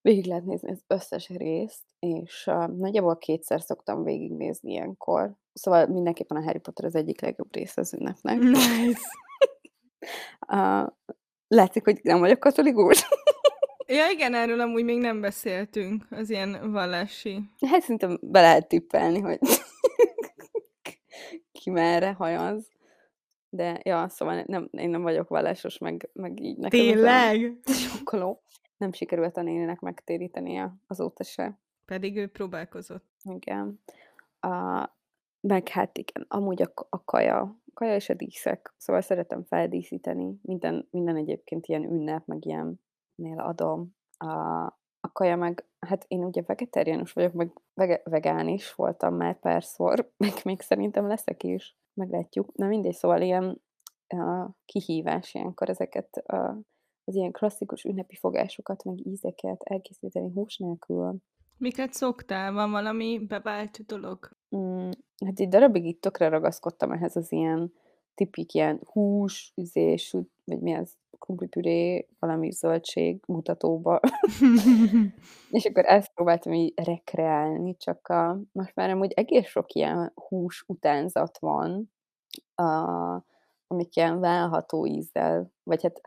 végig lehet nézni az összes részt, és uh, nagyjából kétszer szoktam végignézni ilyenkor. Szóval mindenképpen a Harry Potter az egyik legjobb része az ünnepnek. Nice. Uh, látszik, hogy nem vagyok katolikus. ja, igen, erről amúgy még nem beszéltünk, az ilyen vallási. Hát szerintem be lehet tippelni, hogy ki merre hajaz. De, ja, szóval nem, én nem vagyok vallásos, meg, meg így nekem Tényleg? Sokkoló nem sikerült a néninek megtérítenie azóta se. Pedig ő próbálkozott. Igen. A, meg hát igen, amúgy a, a kaja, kaja és a díszek, szóval szeretem feldíszíteni, minden, minden egyébként ilyen ünnep, meg ilyennél adom. A, a kaja meg, hát én ugye vegetáriánus vagyok, meg vege, vegán is voltam már párszor, meg még szerintem leszek is, meglátjuk. Na mindegy, szóval ilyen a kihívás ilyenkor ezeket a az ilyen klasszikus ünnepi fogásokat, meg ízeket elkészíteni hús nélkül. Miket szoktál? Van valami bevált dolog? Mm, hát egy darabig itt tökre ragaszkodtam ehhez az ilyen tipik ilyen hús, üzés, vagy mi az, krumplipüré, valami zöldség mutatóba. és akkor ezt próbáltam így rekreálni, csak a, most már amúgy egész sok ilyen hús utánzat van, a, amik ilyen válható ízzel, vagy hát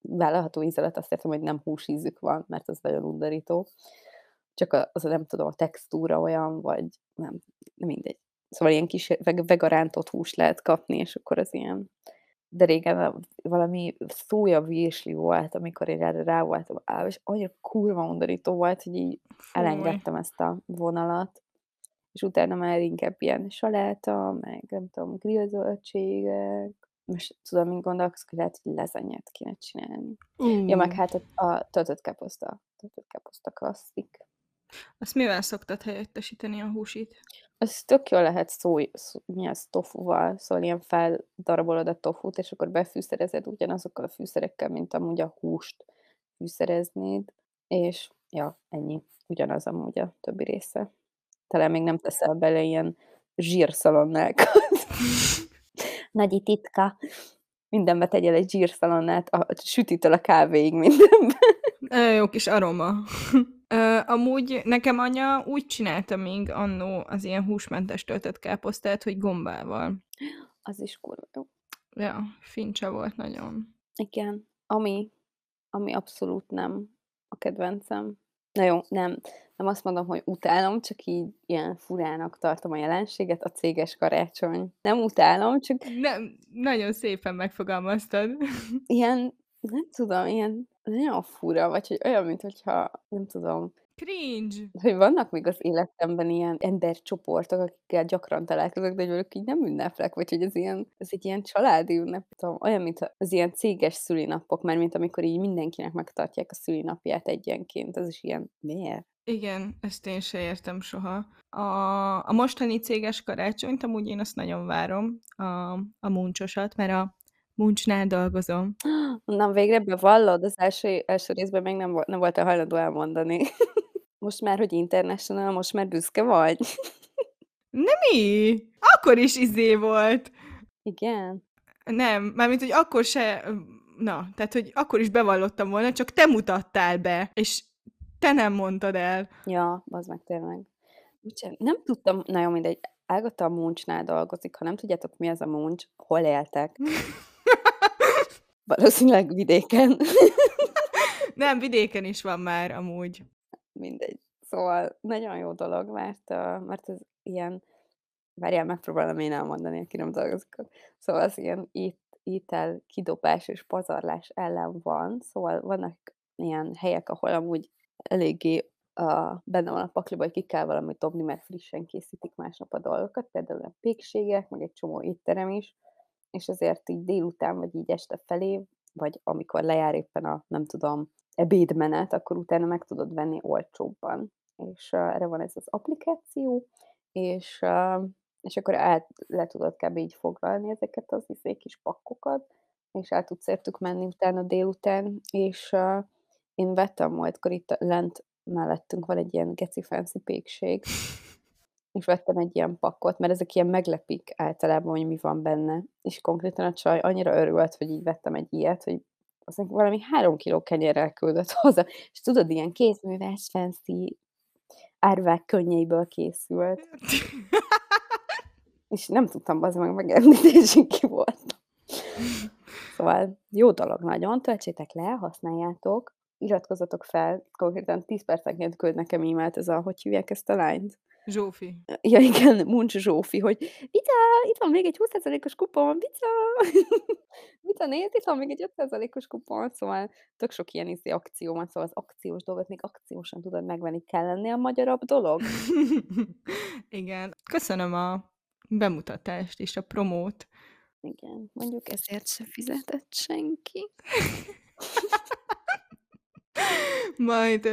vállalható ízelet azt értem, hogy nem húsízük van, mert az nagyon undorító. Csak az, nem tudom, a textúra olyan, vagy nem, nem mindegy. Szóval ilyen kis vegarántott húst lehet kapni, és akkor az ilyen de régen valami szója virsli volt, amikor én erre rá voltam állva, és annyira kurva undorító volt, hogy így Fúj. elengedtem ezt a vonalat, és utána már inkább ilyen saláta, meg nem tudom, grillzöldségek, most tudom, mint gondolkodsz, hogy lehet, hogy lezenyet kéne csinálni. Mm. Ja, meg hát a, a töltött kaposzta. Töltött kaposzta klasszik. Azt mivel szoktad helyettesíteni a húsit? Az tök jól lehet szó, szó mi az, tofuval, szóval ilyen feldarabolod a tofut, és akkor befűszerezed ugyanazokkal a fűszerekkel, mint amúgy a húst fűszereznéd, és ja, ennyi. Ugyanaz amúgy a többi része. Talán még nem teszel bele ilyen zsírszalonnákat. Nagyi titka. Mindenbe tegyél egy zsírszalonnát, a sütitől a kávéig mindenbe. Jó kis aroma. Amúgy nekem anya úgy csinálta még annó az ilyen húsmentes töltött káposztát, hogy gombával. Az is kurva jó. Ja, fincsa volt nagyon. Igen. Ami, ami abszolút nem a kedvencem. Na jó, nem nem azt mondom, hogy utálom, csak így ilyen furának tartom a jelenséget, a céges karácsony. Nem utálom, csak... Nem, nagyon szépen megfogalmaztad. Ilyen, nem tudom, ilyen nagyon fura, vagy hogy olyan, mint hogyha, nem tudom... Cringe. Hogy vannak még az életemben ilyen embercsoportok, akikkel gyakran találkozok, de velük így nem ünneplek, vagy hogy ez ilyen, ez egy ilyen családi ünnep, tudom, olyan, mint az ilyen céges szülinapok, mert mint amikor így mindenkinek megtartják a szülinapját egyenként, az is ilyen, miért? Igen, ezt én se értem soha. A, a mostani céges karácsonyt, amúgy én azt nagyon várom, a, a muncsosat, mert a muncsnál dolgozom. Na, végre bevallod, az első, első részben még nem, volt, nem voltál hajlandó elmondani. Most már, hogy international, most már büszke vagy? Nem mi? Akkor is izé volt. Igen. Nem, mármint, hogy akkor se, na, tehát, hogy akkor is bevallottam volna, csak te mutattál be, és te nem mondtad el. Ja, az meg tényleg. Úgyhogy nem tudtam, na jó, mindegy, Ágata a Muncsnál dolgozik, ha nem tudjátok, mi az a Muncs, hol éltek? Valószínűleg vidéken. nem, vidéken is van már amúgy. Mindegy. Szóval nagyon jó dolog, mert, uh, mert ez ilyen, várjál, megpróbálom én elmondani, aki nem dolgozik. Szóval az ilyen itt, étel kidobás és pazarlás ellen van, szóval vannak ilyen helyek, ahol amúgy eléggé uh, benne van a pakliba, hogy ki kell valamit dobni, mert frissen készítik másnap a dolgokat, például a pékségek, meg egy csomó étterem is, és azért így délután, vagy így este felé, vagy amikor lejár éppen a, nem tudom, ebédmenet, akkor utána meg tudod venni olcsóbban. És uh, erre van ez az applikáció, és, uh, és akkor el, le tudod kb. így foglalni ezeket az izé kis pakkokat, és el tudsz értük menni utána délután, és uh, én vettem múltkor itt lent mellettünk van egy ilyen geci fancy pékség, és vettem egy ilyen pakkot, mert ezek ilyen meglepik általában, hogy mi van benne. És konkrétan a csaj annyira örült, hogy így vettem egy ilyet, hogy az valami három kiló kenyérrel küldött hozzá. És tudod, ilyen kézműves, fancy, árvák könnyeiből készült. és nem tudtam az meg megenni, és ki volt. Szóval jó dolog nagyon, töltsétek le, használjátok, iratkozzatok fel, konkrétan 10 percenként küld nekem e-mailt ez a, hogy hívják ezt a lányt? Zsófi. Ja, igen, Muncs Zsófi, hogy Vita, itt van még egy 20%-os kupon, Vita! Vita, nézd, itt van még egy 5%-os kupon, szóval tök sok ilyen izé akció van, szóval az akciós dolgot még akciósan tudod megvenni, kell lenni a magyarabb dolog. igen. Köszönöm a bemutatást és a promót. Igen, mondjuk ezért se fizetett senki. Majd,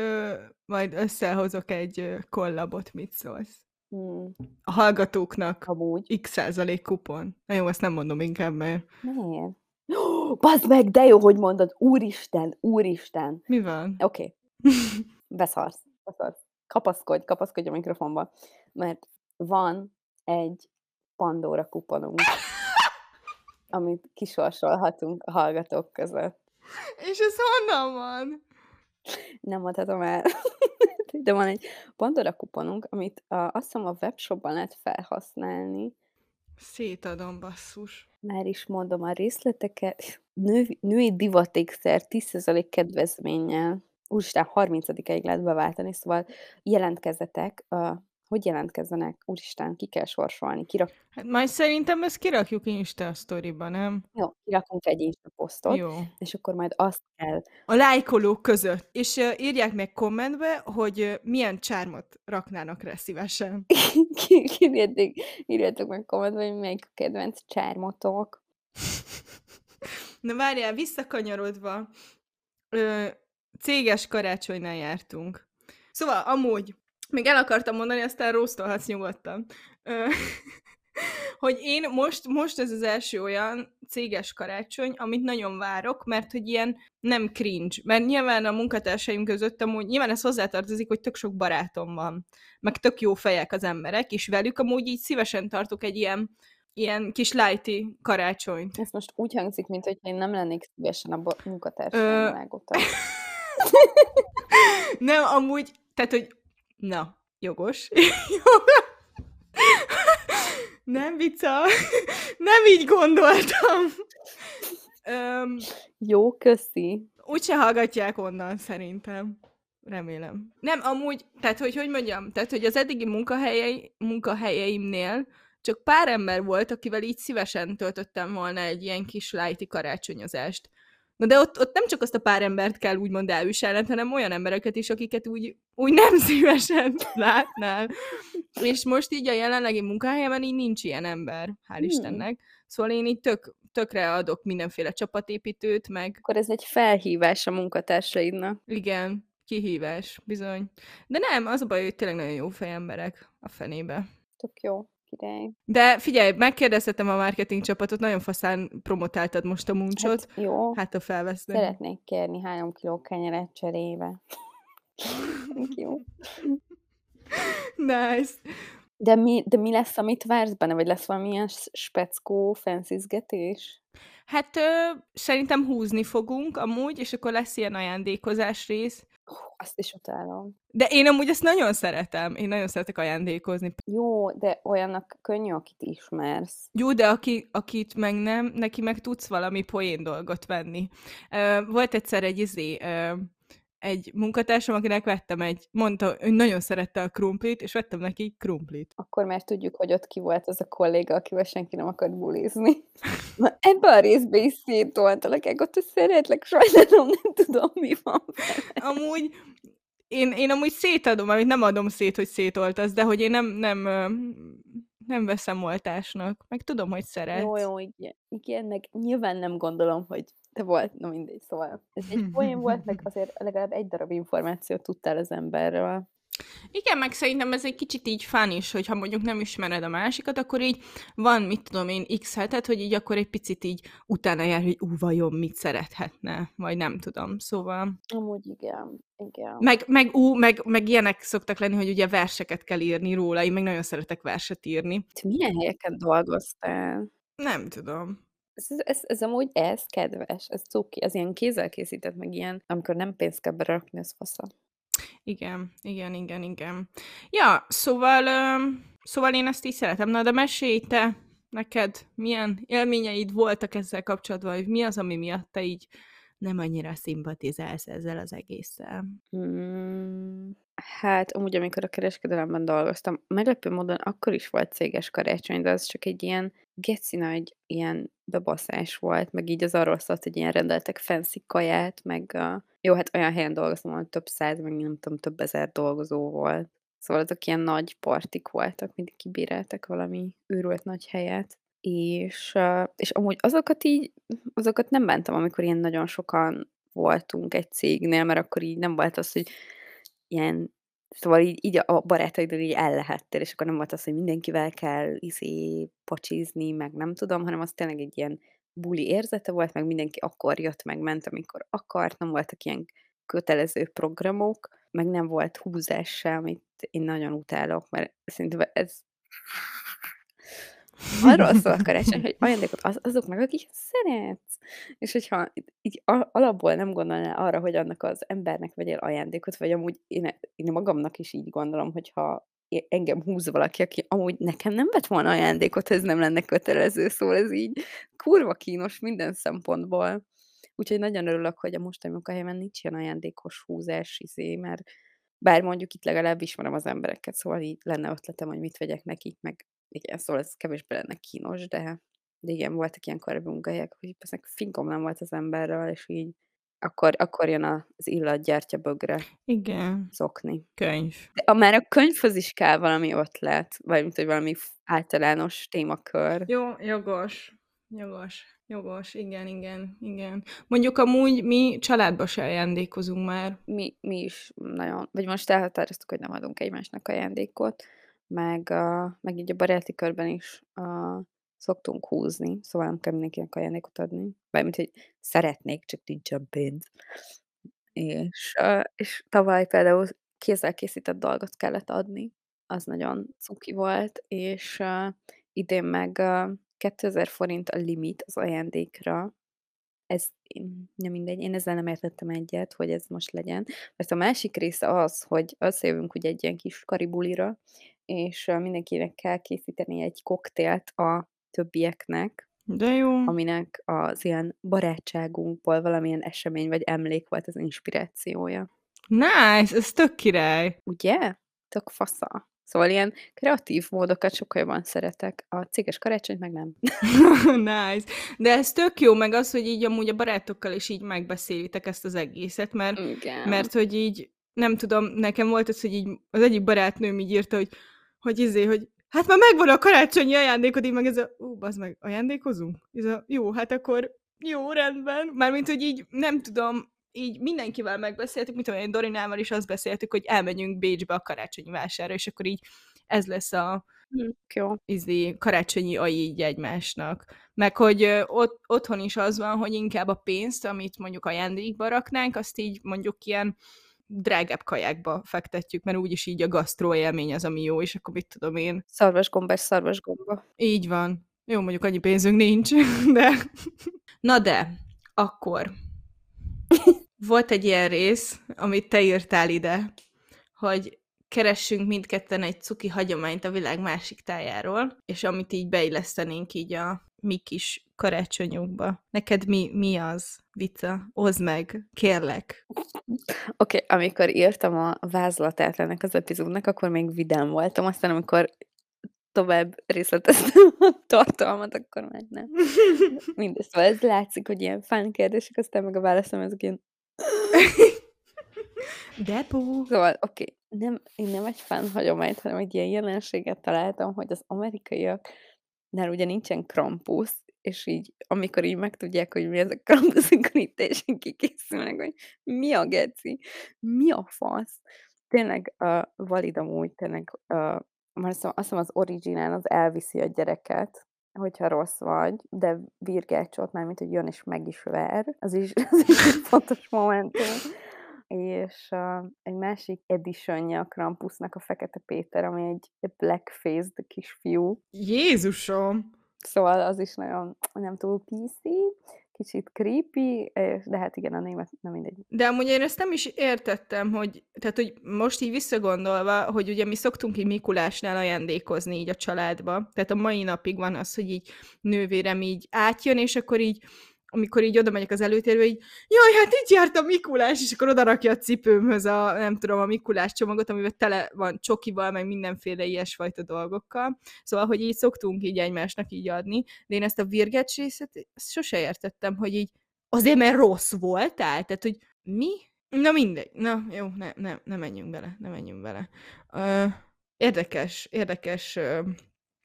majd összehozok egy kollabot, mit szólsz? Hmm. A hallgatóknak Amúgy. x százalék kupon. Na jó, ezt nem mondom inkább, mert... Miért? Bazd meg, de jó, hogy mondod. Úristen, úristen. Mi van? Oké. Okay. Beszarsz. Beszarsz. Kapaszkodj, kapaszkodj a mikrofonba. Mert van egy Pandora kuponunk, amit kisorsolhatunk a hallgatók között. És ez honnan van? Nem mondhatom el. De van egy Pandora kuponunk, amit a, azt hiszem a webshopban lehet felhasználni. Szétadom, basszus. Már is mondom a részleteket. Nő, női divatékszer 10% kedvezménnyel. Úristen, 30-ig lehet beváltani, szóval jelentkezzetek. Hogy jelentkezzenek? Úristen, ki kell sorsolni. Kirak... Hát majd szerintem ezt kirakjuk Insta sztoriba, nem? Jó, kirakunk egy Insta posztot, Jó. és akkor majd azt kell. A lájkolók között. És uh, írják meg kommentbe, hogy uh, milyen csármot raknának rá szívesen. írjátok, írjátok meg kommentbe, hogy melyik a kedvenc csármotok. Na várjál, visszakanyarodva. Ö, céges karácsonynál jártunk. Szóval, amúgy, még el akartam mondani, aztán rósztolhatsz nyugodtan. Hogy én most, most ez az első olyan céges karácsony, amit nagyon várok, mert hogy ilyen nem cringe. Mert nyilván a munkatársaim között amúgy, nyilván ez hozzátartozik, hogy tök sok barátom van, meg tök jó fejek az emberek, és velük amúgy így szívesen tartok egy ilyen, ilyen kis lighty karácsonyt. Ez most úgy hangzik, mint hogy én nem lennék szívesen a munkatársaim Ö... nem, amúgy, tehát, hogy na, jogos. Nem vicca. Nem így gondoltam. Öm, Jó, köszi. úgyse hallgatják onnan, szerintem. Remélem. Nem, amúgy, tehát hogy hogy mondjam, tehát hogy az eddigi munkahelyei, munkahelyeimnél csak pár ember volt, akivel így szívesen töltöttem volna egy ilyen kis lighty karácsonyozást. Na de ott, ott nem csak azt a pár embert kell úgymond elviselned, hanem olyan embereket is, akiket úgy, úgy nem szívesen látnál. És most így a jelenlegi munkahelyemen így nincs ilyen ember, hál' Hmm. Istennek. Szóval én így tök, tökre adok mindenféle csapatépítőt, meg Akkor ez egy felhívás a munkatársaidnak. igen, kihívás, bizony. De nem, az a baj, hogy tényleg nagyon jó fejemberek a fenébe. Tök jó, király. De figyelj, megkérdeztetem a marketing csapatot, nagyon faszán promotáltad most a muncsot. Hát jó, Hát a felvesznek. szeretnék kérni három kiló kenyeret cserébe. You. Nice. De mi, de mi lesz, amit vársz benne? Vagy lesz valamilyen speckó fenszizgetés? Hát ö, szerintem húzni fogunk amúgy, és akkor lesz ilyen ajándékozás rész. Azt is utálom. De én amúgy ezt nagyon szeretem. Én nagyon szeretek ajándékozni. Jó, de olyannak könnyű, akit ismersz. Jó, de aki, akit meg nem, neki meg tudsz valami poén dolgot venni. Volt egyszer egy izé, egy munkatársam, akinek vettem egy, mondta, hogy nagyon szerette a krumplit, és vettem neki krumplit. Akkor már tudjuk, hogy ott ki volt az a kolléga, akivel senki nem akart bulizni. Na, ebbe a részbe is szétoltalak, ott hogy szeretlek, sajnálom, nem tudom, mi van. Amúgy én, én amúgy szétadom, amit nem adom szét, hogy szétoltasz, de hogy én nem, nem, nem veszem oltásnak. Meg tudom, hogy szeretsz. Jó, jó, igen, igen, meg nyilván nem gondolom, hogy te volt, na mindegy, szóval ez egy poén volt, meg azért legalább egy darab információt tudtál az emberről. Igen, meg szerintem ez egy kicsit így fán is, hogyha mondjuk nem ismered a másikat, akkor így van, mit tudom én, x hetet, hogy így akkor egy picit így utána jár, hogy ú, vajon mit szerethetne, vagy nem tudom, szóval. Amúgy igen, igen. Meg, meg ú, meg, meg ilyenek szoktak lenni, hogy ugye verseket kell írni róla, én meg nagyon szeretek verset írni. Te milyen helyeken dolgoztál? Nem tudom. Ez, ez, ez, amúgy ez kedves, ez cuki, ez ilyen kézzel készített, meg ilyen, amikor nem pénzt kell berakni, ez fasza. Igen, igen, igen, igen. Ja, szóval, öm, szóval én ezt így szeretem. Na, de mesélj te, neked milyen élményeid voltak ezzel kapcsolatban, vagy mi az, ami miatt te így nem annyira szimpatizálsz ezzel az egésszel? Mm, hát, amúgy, amikor a kereskedelemben dolgoztam, meglepő módon akkor is volt céges karácsony, de az csak egy ilyen geci nagy ilyen bebaszás volt, meg így az arról szólt, hogy ilyen rendeltek fancy kaját, meg a... jó, hát olyan helyen dolgoztam, ahol több száz, meg nem tudom, több ezer dolgozó volt. Szóval azok ilyen nagy partik voltak, mindig kibíráltak valami őrült nagy helyet. És, és amúgy azokat így, azokat nem bántam, amikor ilyen nagyon sokan voltunk egy cégnél, mert akkor így nem volt az, hogy ilyen, szóval így, így a barátaiddal így el lehettél, és akkor nem volt az, hogy mindenkivel kell izé pacsizni, meg nem tudom, hanem az tényleg egy ilyen buli érzete volt, meg mindenki akkor jött, meg ment, amikor akart, nem voltak ilyen kötelező programok, meg nem volt húzás sem, amit én nagyon utálok, mert szerintem ez arról szól a karácsony, hogy ajándékot az, azoknak, akik szeretsz. És hogyha így alapból nem gondolnál arra, hogy annak az embernek vegyél ajándékot, vagy amúgy én, én magamnak is így gondolom, hogyha engem húz valaki, aki amúgy nekem nem vett volna ajándékot, ez nem lenne kötelező, szóval ez így kurva kínos minden szempontból. Úgyhogy nagyon örülök, hogy a mostani munkahelyemen nincs ilyen ajándékos húzás, izé, mert bár mondjuk itt legalább ismerem az embereket, szóval így lenne ötletem, hogy mit vegyek nekik, meg igen, szóval ez kevésbé lenne kínos, de, de igen, voltak ilyen munkahelyek, hogy ezek fingom nem volt az emberről, és így akkor, akkor jön az illatgyártya bögre Igen, szokni. könyv. De a, már a könyvhöz is kell valami ötlet, vagy mint hogy valami általános témakör. Jó, jogos. Jogos, jogos, igen, igen, igen. Mondjuk amúgy mi családba se ajándékozunk már. Mi, mi is nagyon, vagy most elhatároztuk, hogy nem adunk egymásnak ajándékot, meg, a, meg így a baráti körben is a, szoktunk húzni, szóval nem kell mindenkinek ajándékot adni. Bármint, hogy szeretnék, csak nincsen pénz. És, ö, és tavaly például kézzel készített dolgot kellett adni, az nagyon cuki volt, és ö, idén meg ö, 2000 forint a limit az ajándékra. Ez nem mindegy, én ezzel nem értettem egyet, hogy ez most legyen. Mert a másik része az, hogy összejövünk ugye egy ilyen kis karibulira, és mindenkinek kell készíteni egy koktélt a többieknek, De jó. aminek az ilyen barátságunkból valamilyen esemény vagy emlék volt az inspirációja. Nice, ez tök király. Ugye? Tök fasza. Szóval ilyen kreatív módokat sokkal jobban szeretek, a céges karácsonyt meg nem. Nice. De ez tök jó, meg az, hogy így amúgy a barátokkal is így megbeszélitek ezt az egészet, mert Igen. mert hogy így, nem tudom, nekem volt az, hogy így az egyik barátnőm így írta, hogy hogy izé, hogy hát már megvan a karácsonyi ajándékod, így meg ez a, ú, bazd meg, ajándékozunk? Ez a, jó, hát akkor jó, rendben. Mármint, hogy így, nem tudom, így mindenkivel megbeszéltük, tudom én, Dorinával is azt beszéltük, hogy elmegyünk Bécsbe a karácsonyi vásárra, és akkor így ez lesz a Hm, jó. izé, karácsonyi ai így egymásnak. Meg hogy ott, otthon is az van, hogy inkább a pénzt, amit mondjuk ajándékba raknánk, azt így mondjuk ilyen drágább kajákba fektetjük, mert úgyis így a gasztró élmény az, ami jó, és akkor mit tudom én. Szarvasgomba és szarvasgomba. Így van. Jó, mondjuk annyi pénzünk nincs, de... Na de, akkor volt egy ilyen rész, amit te írtál ide, hogy keressünk mindketten egy cuki hagyományt a világ másik tájáról, és amit így beillesztenénk így a mi kis karácsonyunkba. Neked mi, mi az, Vica? Hozd meg, kérlek. Oké, okay, amikor írtam a vázlatát ennek az epizódnak, akkor még vidám voltam, aztán amikor tovább részleteztem a tartalmat, akkor már nem. Mindezt, szóval ez látszik, hogy ilyen fán kérdések, aztán meg a válaszom ezek ilyen... Depó. Szóval, oké, okay, nem, én nem egy fán hagyományt, hanem egy ilyen jelenséget találtam, hogy az amerikaiak nál ugye nincsen Krampus, és így, amikor így megtudják, hogy mi ez a Krampus, akkor így teljesen kikészülnek, hogy mi a geci, mi a fasz. Tényleg uh, valid amúgy, tényleg, uh, már azt hiszem az originál az elviszi a gyereket, hogyha rossz vagy, de virgácsot, mármint, hogy jön és meg is ver, az is, az is egy fontos momentum. És uh, egy másik editionja a Krampusnak a Fekete Péter, ami egy, black-faced kisfiú. Jézusom! Szóval az is nagyon nem túl PC, kicsit creepy, de hát igen, a német nem mindegy. De amúgy én ezt nem is értettem, hogy, tehát, hogy most így visszagondolva, hogy ugye mi szoktunk így Mikulásnál ajándékozni így a családba, tehát a mai napig van az, hogy így nővérem így átjön, és akkor így amikor így oda megyek az előtérbe, így, jaj, hát így járt a Mikulás, és akkor oda rakja a cipőmhöz a, nem tudom, a Mikulás csomagot, amiben tele van csokival, meg mindenféle ilyesfajta dolgokkal. Szóval, hogy így szoktunk így egymásnak így adni, de én ezt a virgecs részet ezt sose értettem, hogy így azért, mert rossz voltál, tehát, hogy mi? Na mindegy, na jó, ne, ne, ne menjünk bele, ne menjünk bele. Uh, érdekes, érdekes uh,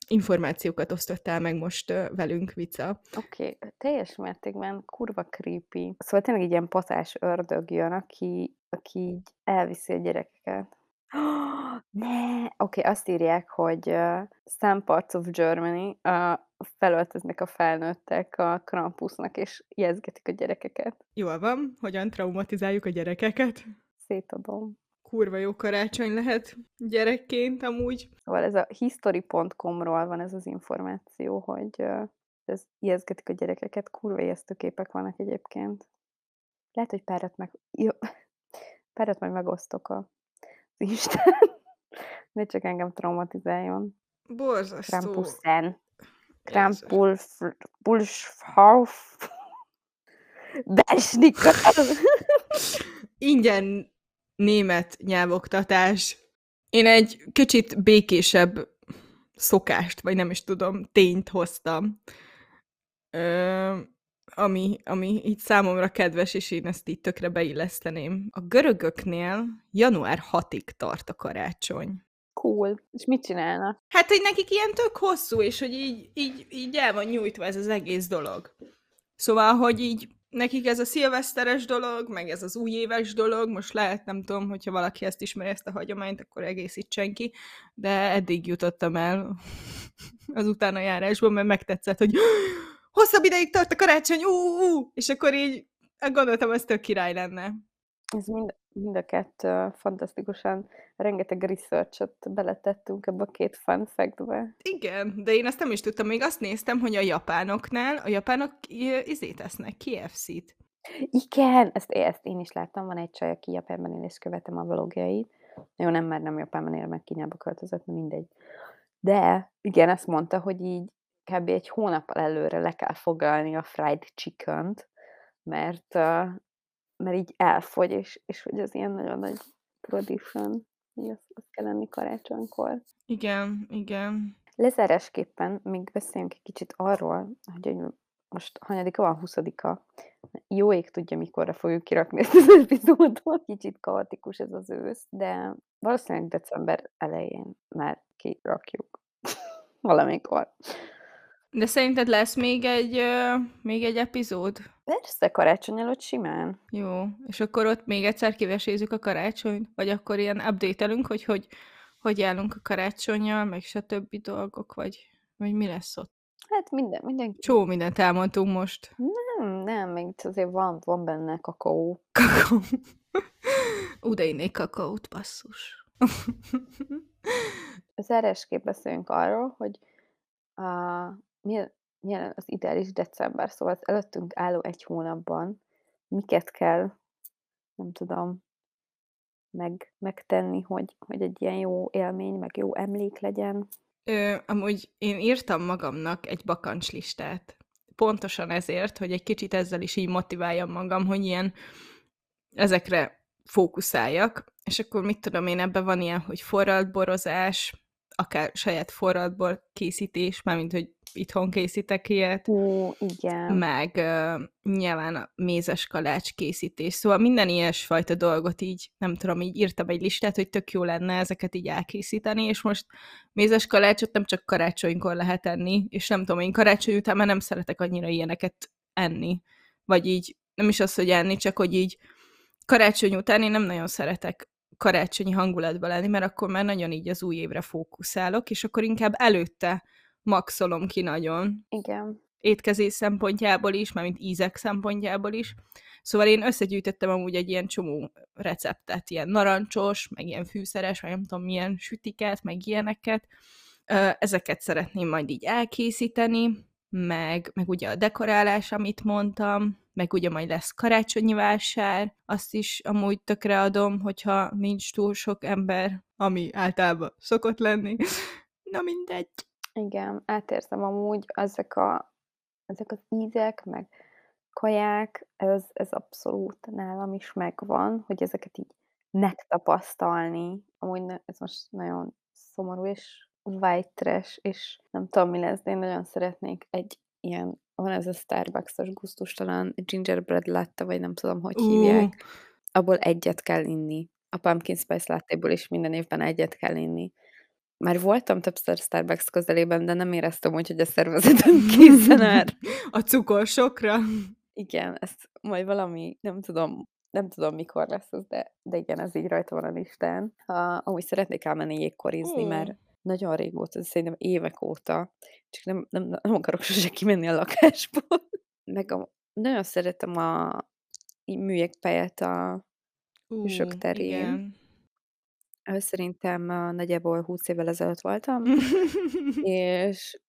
információkat osztottál meg most velünk, Vica. Oké, okay. teljes mértékben kurva creepy. Szóval tényleg egy ilyen patás ördög jön, aki, aki így elviszi a gyerekeket. Oh, ne! Oké, okay, azt írják, hogy uh, some parts of Germany uh, felöltöznek a felnőttek a Krampusnak, és jezgetik a gyerekeket. Jól van, hogyan traumatizáljuk a gyerekeket? Szétadom kurva jó karácsony lehet gyerekként amúgy. Szóval ez a history.com-ról van ez az információ, hogy ez ijeszgetik a gyerekeket, kurva ijesztő képek vannak egyébként. Lehet, hogy párat meg... Jó. Párat majd megosztok a... az Isten. Ne csak engem traumatizáljon. Borzasztó. Krampusen. Krampulshauf. Besnikkel. Ingyen német nyelvoktatás. Én egy kicsit békésebb szokást, vagy nem is tudom, tényt hoztam, ö, ami, ami így számomra kedves, és én ezt így tökre beilleszteném. A görögöknél január 6-ig tart a karácsony. Cool. És mit csinálnak? Hát, hogy nekik ilyen tök hosszú, és hogy így, így, így el van nyújtva ez az egész dolog. Szóval, hogy így nekik ez a szilveszteres dolog, meg ez az újéves dolog, most lehet, nem tudom, hogyha valaki ezt ismeri, ezt a hagyományt, akkor egészítsen ki, de eddig jutottam el az utána járásban, mert megtetszett, hogy hosszabb ideig tart a karácsony, ú, ú, és akkor így gondoltam, ez tök király lenne. Ez mind, mind a kettő fantasztikusan, rengeteg research-ot beletettünk ebbe a két fun fact-be. Igen, de én ezt nem is tudtam, még azt néztem, hogy a japánoknál, a japánok izét esznek, KFC-t. Igen, ezt, ezt én is láttam, van egy csaj, aki Japánban él, és követem a vlogjait. Jó, nem, már nem Japánban él, meg Kínába költözött, mindegy. De igen, ezt mondta, hogy így kb. egy hónappal előre le kell foglalni a fried chicken-t, mert, mert így elfogy, és, és hogy ez ilyen nagyon nagy tradition. hogy az, az kell lenni karácsonykor. Igen, igen. Lezárásképpen még beszéljünk egy kicsit arról, hogy most hanyadika van, huszadika. Jó ég tudja, mikorra fogjuk kirakni ezt az epizódot. Kicsit kaotikus ez az ősz, de valószínűleg december elején már kirakjuk. Valamikor. De szerinted lesz még egy, uh, még egy epizód? Persze, karácsony előtt simán. Jó, és akkor ott még egyszer kivesézzük a karácsonyt? Vagy akkor ilyen update-elünk, hogy hogy, hogy állunk a karácsonyjal, meg stb. dolgok, vagy, vagy mi lesz ott? Hát minden, minden. Csó mindent elmondtunk most. Nem, nem, még azért van, van benne kakaó. Kakaó. Ú, de innék kakaót, basszus. Zárásképp beszélünk arról, hogy a, milyen, az ideális december, szóval az előttünk álló egy hónapban miket kell, nem tudom, meg, megtenni, hogy, hogy egy ilyen jó élmény, meg jó emlék legyen. Ö, amúgy én írtam magamnak egy bakancslistát. Pontosan ezért, hogy egy kicsit ezzel is így motiváljam magam, hogy ilyen ezekre fókuszáljak, és akkor mit tudom én, ebben van ilyen, hogy forralt borozás, akár saját forradból készítés, mármint, hogy itthon készítek ilyet. Ó, igen. Meg uh, nyilván a mézes kalács készítés. Szóval minden ilyesfajta dolgot így, nem tudom, így írtam egy listát, hogy tök jó lenne ezeket így elkészíteni, és most mézes kalácsot nem csak karácsonykor lehet enni, és nem tudom, én karácsony után már nem szeretek annyira ilyeneket enni. Vagy így, nem is az, hogy enni, csak hogy így karácsony után én nem nagyon szeretek karácsonyi hangulatban lenni, mert akkor már nagyon így az új évre fókuszálok, és akkor inkább előtte maxolom ki nagyon. Igen. Étkezés szempontjából is, mármint ízek szempontjából is. Szóval én összegyűjtöttem amúgy egy ilyen csomó receptet, ilyen narancsos, meg ilyen fűszeres, vagy nem tudom milyen sütiket, meg ilyeneket. Ezeket szeretném majd így elkészíteni, meg, meg ugye a dekorálás, amit mondtam, meg ugye majd lesz karácsonyi vásár, azt is amúgy tökre adom, hogyha nincs túl sok ember, ami általában szokott lenni. Na mindegy. Igen, átérzem amúgy ezek, a, ezek az ízek, meg kaják, ez, ez abszolút nálam is megvan, hogy ezeket így megtapasztalni. Amúgy ez most nagyon szomorú és white trash, és nem tudom, mi lesz, de én nagyon szeretnék egy ilyen van ez a Starbucks-os gusztustalan gingerbread latte, vagy nem tudom, hogy hívják. Abból egyet kell inni. A pumpkin spice lattéból is minden évben egyet kell inni. Már voltam többször Starbucks közelében, de nem éreztem úgy, hogy a szervezetem készen áll. a cukorsokra? Igen, ezt majd valami, nem tudom, nem tudom mikor lesz ez, de, de igen, ez így rajta van a listán. Uh, amúgy szeretnék elmenni jégkorizni, uh. mert nagyon régóta, szerintem évek óta, csak nem, nem, nem akarok sose kimenni a lakásból. Meg a, nagyon szeretem a műjegpályát a hősök terén. Igen. Szerintem nagyjából 20 évvel ezelőtt voltam, és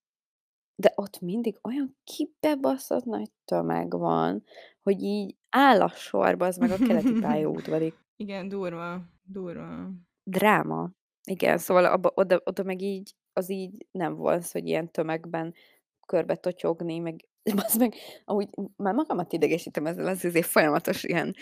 de ott mindig olyan kibebaszott nagy tömeg van, hogy így áll a sorba, az meg a keleti pályaudvarig. Igen, durva, durva. Dráma. Igen, szóval abba, oda, oda meg így, az így nem volt, hogy ilyen tömegben körbe totyogni, meg az meg, amúgy már magamat idegesítem ezzel az azért folyamatos ilyen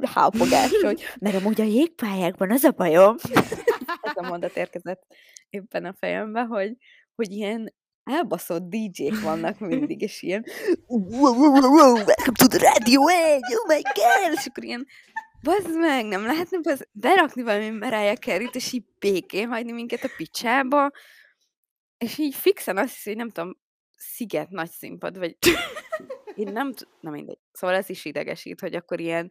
hápogás, hogy mert amúgy a jégpályákban az a bajom. Ez a mondat érkezett éppen a fejembe, hogy, hogy ilyen elbaszott DJ-k vannak mindig, és ilyen welcome to the radio edge, oh my god, és akkor ilyen Bazd meg, nem lehetne bazd, berakni valami Mariah carey és így békén hagyni minket a picsába, és így fixen azt hiszem, hogy nem tudom, sziget nagy színpad, vagy én nem tudom, na mindegy. Szóval ez is idegesít, hogy akkor ilyen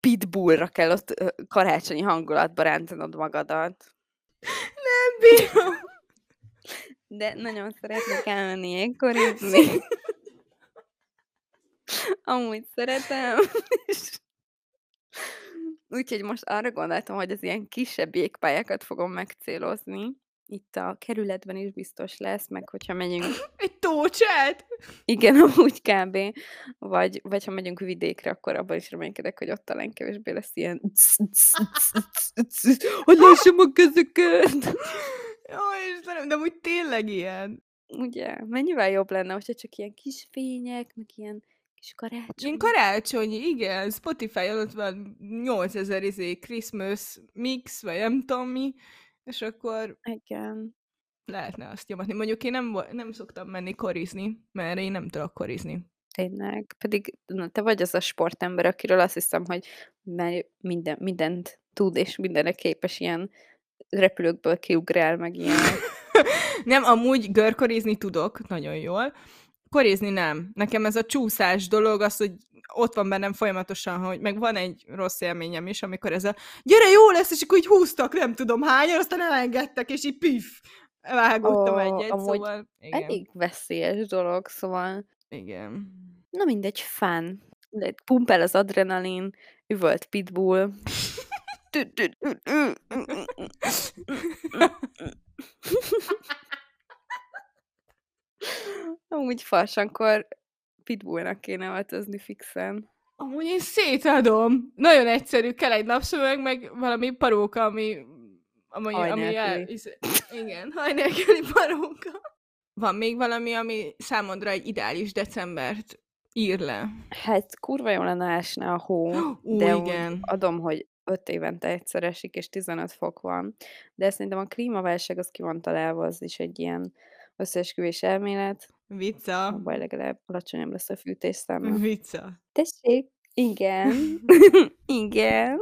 pitbullra kell ott karácsonyi hangulatba rántanod magadat. Nem bírom. De nagyon szeretnék elmenni ilyenkorizni. Amúgy szeretem. Úgyhogy most arra gondoltam, hogy az ilyen kisebb jégpályákat fogom megcélozni. Itt a kerületben is biztos lesz, meg hogyha megyünk... Egy tócsát? Igen, amúgy kb. Vagy, vagy ha megyünk vidékre, akkor abban is reménykedek, hogy ott talán kevésbé lesz ilyen... Hogy lássam a kezüket! Jó, Istenem, de úgy tényleg ilyen. Ugye, mennyivel jobb lenne, hogyha csak ilyen kis fények, meg ilyen Kis karácsony. Ilyen karácsonyi, igen, Spotify-on ott van 8000 izé Christmas mix, vagy nem tudom mi, és akkor Igen. lehetne azt nyomatni. Mondjuk én nem, nem szoktam menni korizni, mert én nem tudok korizni. Tényleg. Pedig na, te vagy az a sportember, akiről azt hiszem, hogy már minden, mindent tud, és mindenre képes ilyen repülőkből kiugrál, meg ilyen. nem, amúgy görkorizni tudok nagyon jól. Korizni nem. Nekem ez a csúszás dolog, az, hogy ott van bennem folyamatosan, hogy meg van egy rossz élményem is, amikor ez a gyere, jó lesz, és akkor így húztak, nem tudom hányan, aztán elengedtek, és így pif, vágottam Ó, egyet, amúgy szóval igen. Elég veszélyes dolog, szóval Igen. na mindegy, fán. Pumpel az adrenalin, üvölt pitbull. Amúgy farsankor pitbullnak kéne öltözni fixen. Amúgy én szétadom. Nagyon egyszerű, kell egy napszöveg, meg valami paróka, ami... ami, Haj ami el, is, igen, haj nélküli paróka. Van még valami, ami számodra egy ideális decembert ír le? Hát kurva jó lenne esne a hó, Ú, de igen. adom, hogy 5 évente egyszer esik, és 15 fok van. De szerintem a klímaválság az ki van találva, az is egy ilyen összeesküvés elmélet. Vicca. Abban legalább alacsonyabb lesz a fűtésszáma. Vicca. Tessék, igen, igen.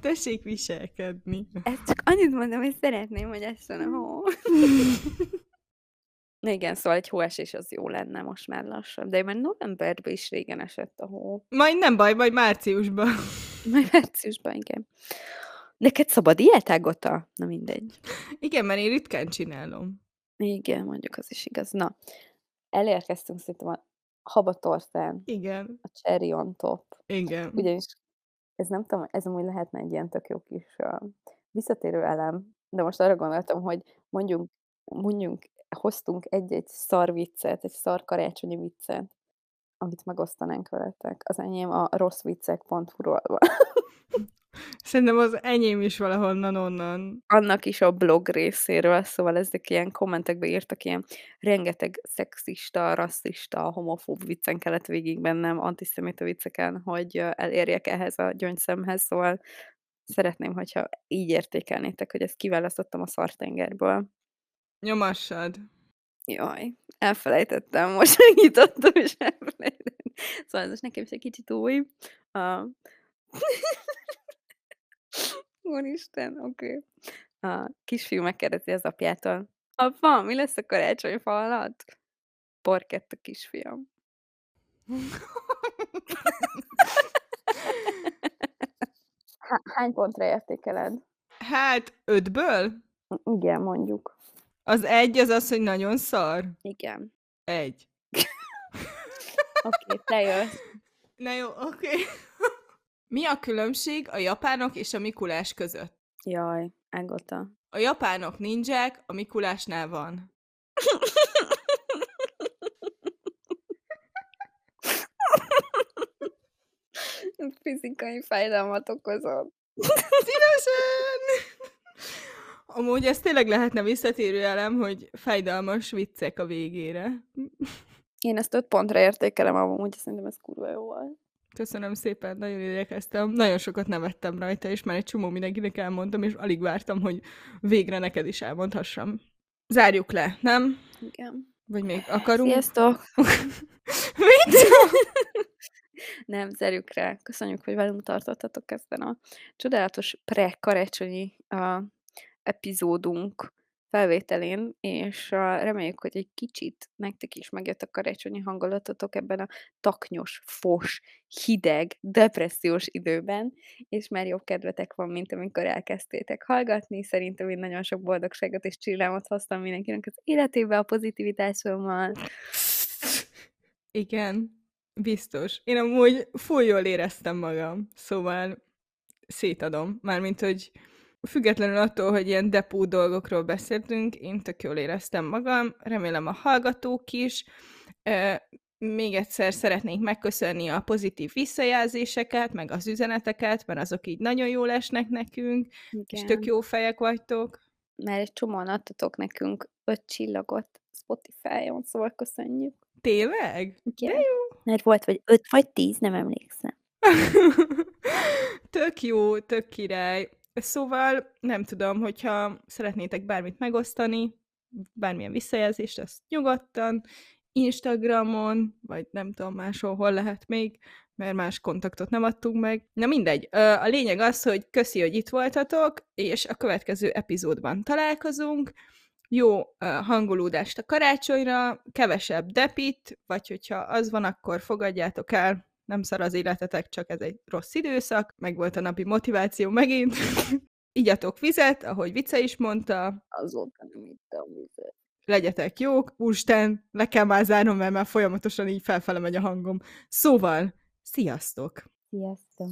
Tessék viselkedni. Ezt csak annyit mondom, hogy szeretném, hogy essen a hó. Na igen, szóval egy hóesés az jó lenne most már lassan. De már novemberben is régen esett a hó. Majd nem baj, majd márciusban. Majd márciusban, igen. Neked szabad ilyet, Ágota? Na mindegy. Igen, mert én ritkán csinálom. Igen, mondjuk az is igaz. Na, elérkeztünk szerintem a habatortán, Igen. a cherry on top. Igen. Ugyanis ez nem tudom, ez amúgy lehetne egy ilyen tök jó kis uh, visszatérő elem, de most arra gondoltam, hogy mondjunk, mondjunk, hoztunk egy-egy szar viccet, egy szar karácsonyi viccet, amit megosztanánk veletek. Az enyém a rosszviccek.hu-ról van. Szerintem az enyém is valahonnan onnan. Annak is a blog részéről, szóval ezek ilyen kommentekbe írtak ilyen rengeteg szexista, rasszista, homofób viccen kellett végig bennem, antiszemita vicceken, hogy elérjek ehhez a gyöngyszemhez, szóval szeretném, hogyha így értékelnétek, hogy ezt kiválasztottam a szartengerből. Nyomassad. Jaj, elfelejtettem, most megnyitottam, és elfelejtettem. Szóval ez most nekem is egy kicsit új. Uh, Úristen, oké. Okay. A kisfiú megkérdezi az apjától. Apa, mi lesz a karácsonyfa alatt? Porkett a kisfiam. Há- Hány pontra értékeled? Hát, ötből? Igen, mondjuk. Az egy az az, hogy nagyon szar. Igen. Egy. Oké, okay, te jössz. Na jó, oké. Okay. Mi a különbség a japánok és a Mikulás között? Jaj, Ágota. A japánok ninják, a Mikulásnál van. Fizikai fájdalmat okozott. Szívesen! Amúgy ez tényleg lehetne visszatérő elem, hogy fájdalmas viccek a végére. Én ezt öt pontra értékelem, amúgy szerintem ez kurva jó volt. Köszönöm szépen, nagyon érdekeztem. Nagyon sokat nevettem rajta, és már egy csomó mindenkinek elmondtam, és alig vártam, hogy végre neked is elmondhassam. Zárjuk le, nem? Igen. Vagy még akarunk? Sziasztok! Mit? Nem, zerjük rá. Köszönjük, hogy velünk tartottatok ezen a csodálatos pre-karácsonyi epizódunk felvételén, és reméljük, hogy egy kicsit nektek is megjött a karácsonyi hangulatotok ebben a taknyos, fos, hideg, depressziós időben, és már jobb kedvetek van, mint amikor elkezdtétek hallgatni. Szerintem én nagyon sok boldogságot és csillámot hoztam mindenkinek az életébe a pozitivitásommal. Igen, biztos. Én amúgy full jól éreztem magam, szóval szétadom. Mármint, hogy függetlenül attól, hogy ilyen depó dolgokról beszéltünk, én tök jól éreztem magam, remélem a hallgatók is. Még egyszer szeretnék megköszönni a pozitív visszajelzéseket, meg az üzeneteket, mert azok így nagyon jól esnek nekünk, és tök jó fejek vagytok. Mert egy csomóan adtatok nekünk öt csillagot Spotify-on, szóval köszönjük. Tényleg? De Igen. jó. Mert volt vagy 5 vagy 10, nem emlékszem. Tök jó, tök király. Szóval nem tudom, hogyha szeretnétek bármit megosztani, bármilyen visszajelzést, azt nyugodtan, Instagramon, vagy nem tudom máshol, hol lehet még, mert más kontaktot nem adtunk meg. Na mindegy, a lényeg az, hogy köszi, hogy itt voltatok, és a következő epizódban találkozunk. Jó hangolódást a karácsonyra, kevesebb depit, vagy hogyha az van, akkor fogadjátok el, nem szar az életetek, csak ez egy rossz időszak, meg volt a napi motiváció megint. Igyatok vizet, ahogy Vice is mondta, Azóta nem ittam vizet. legyetek jók, úristen, le kell már zárnom, mert már folyamatosan így felfele megy a hangom. Szóval, sziasztok! Sziasztok!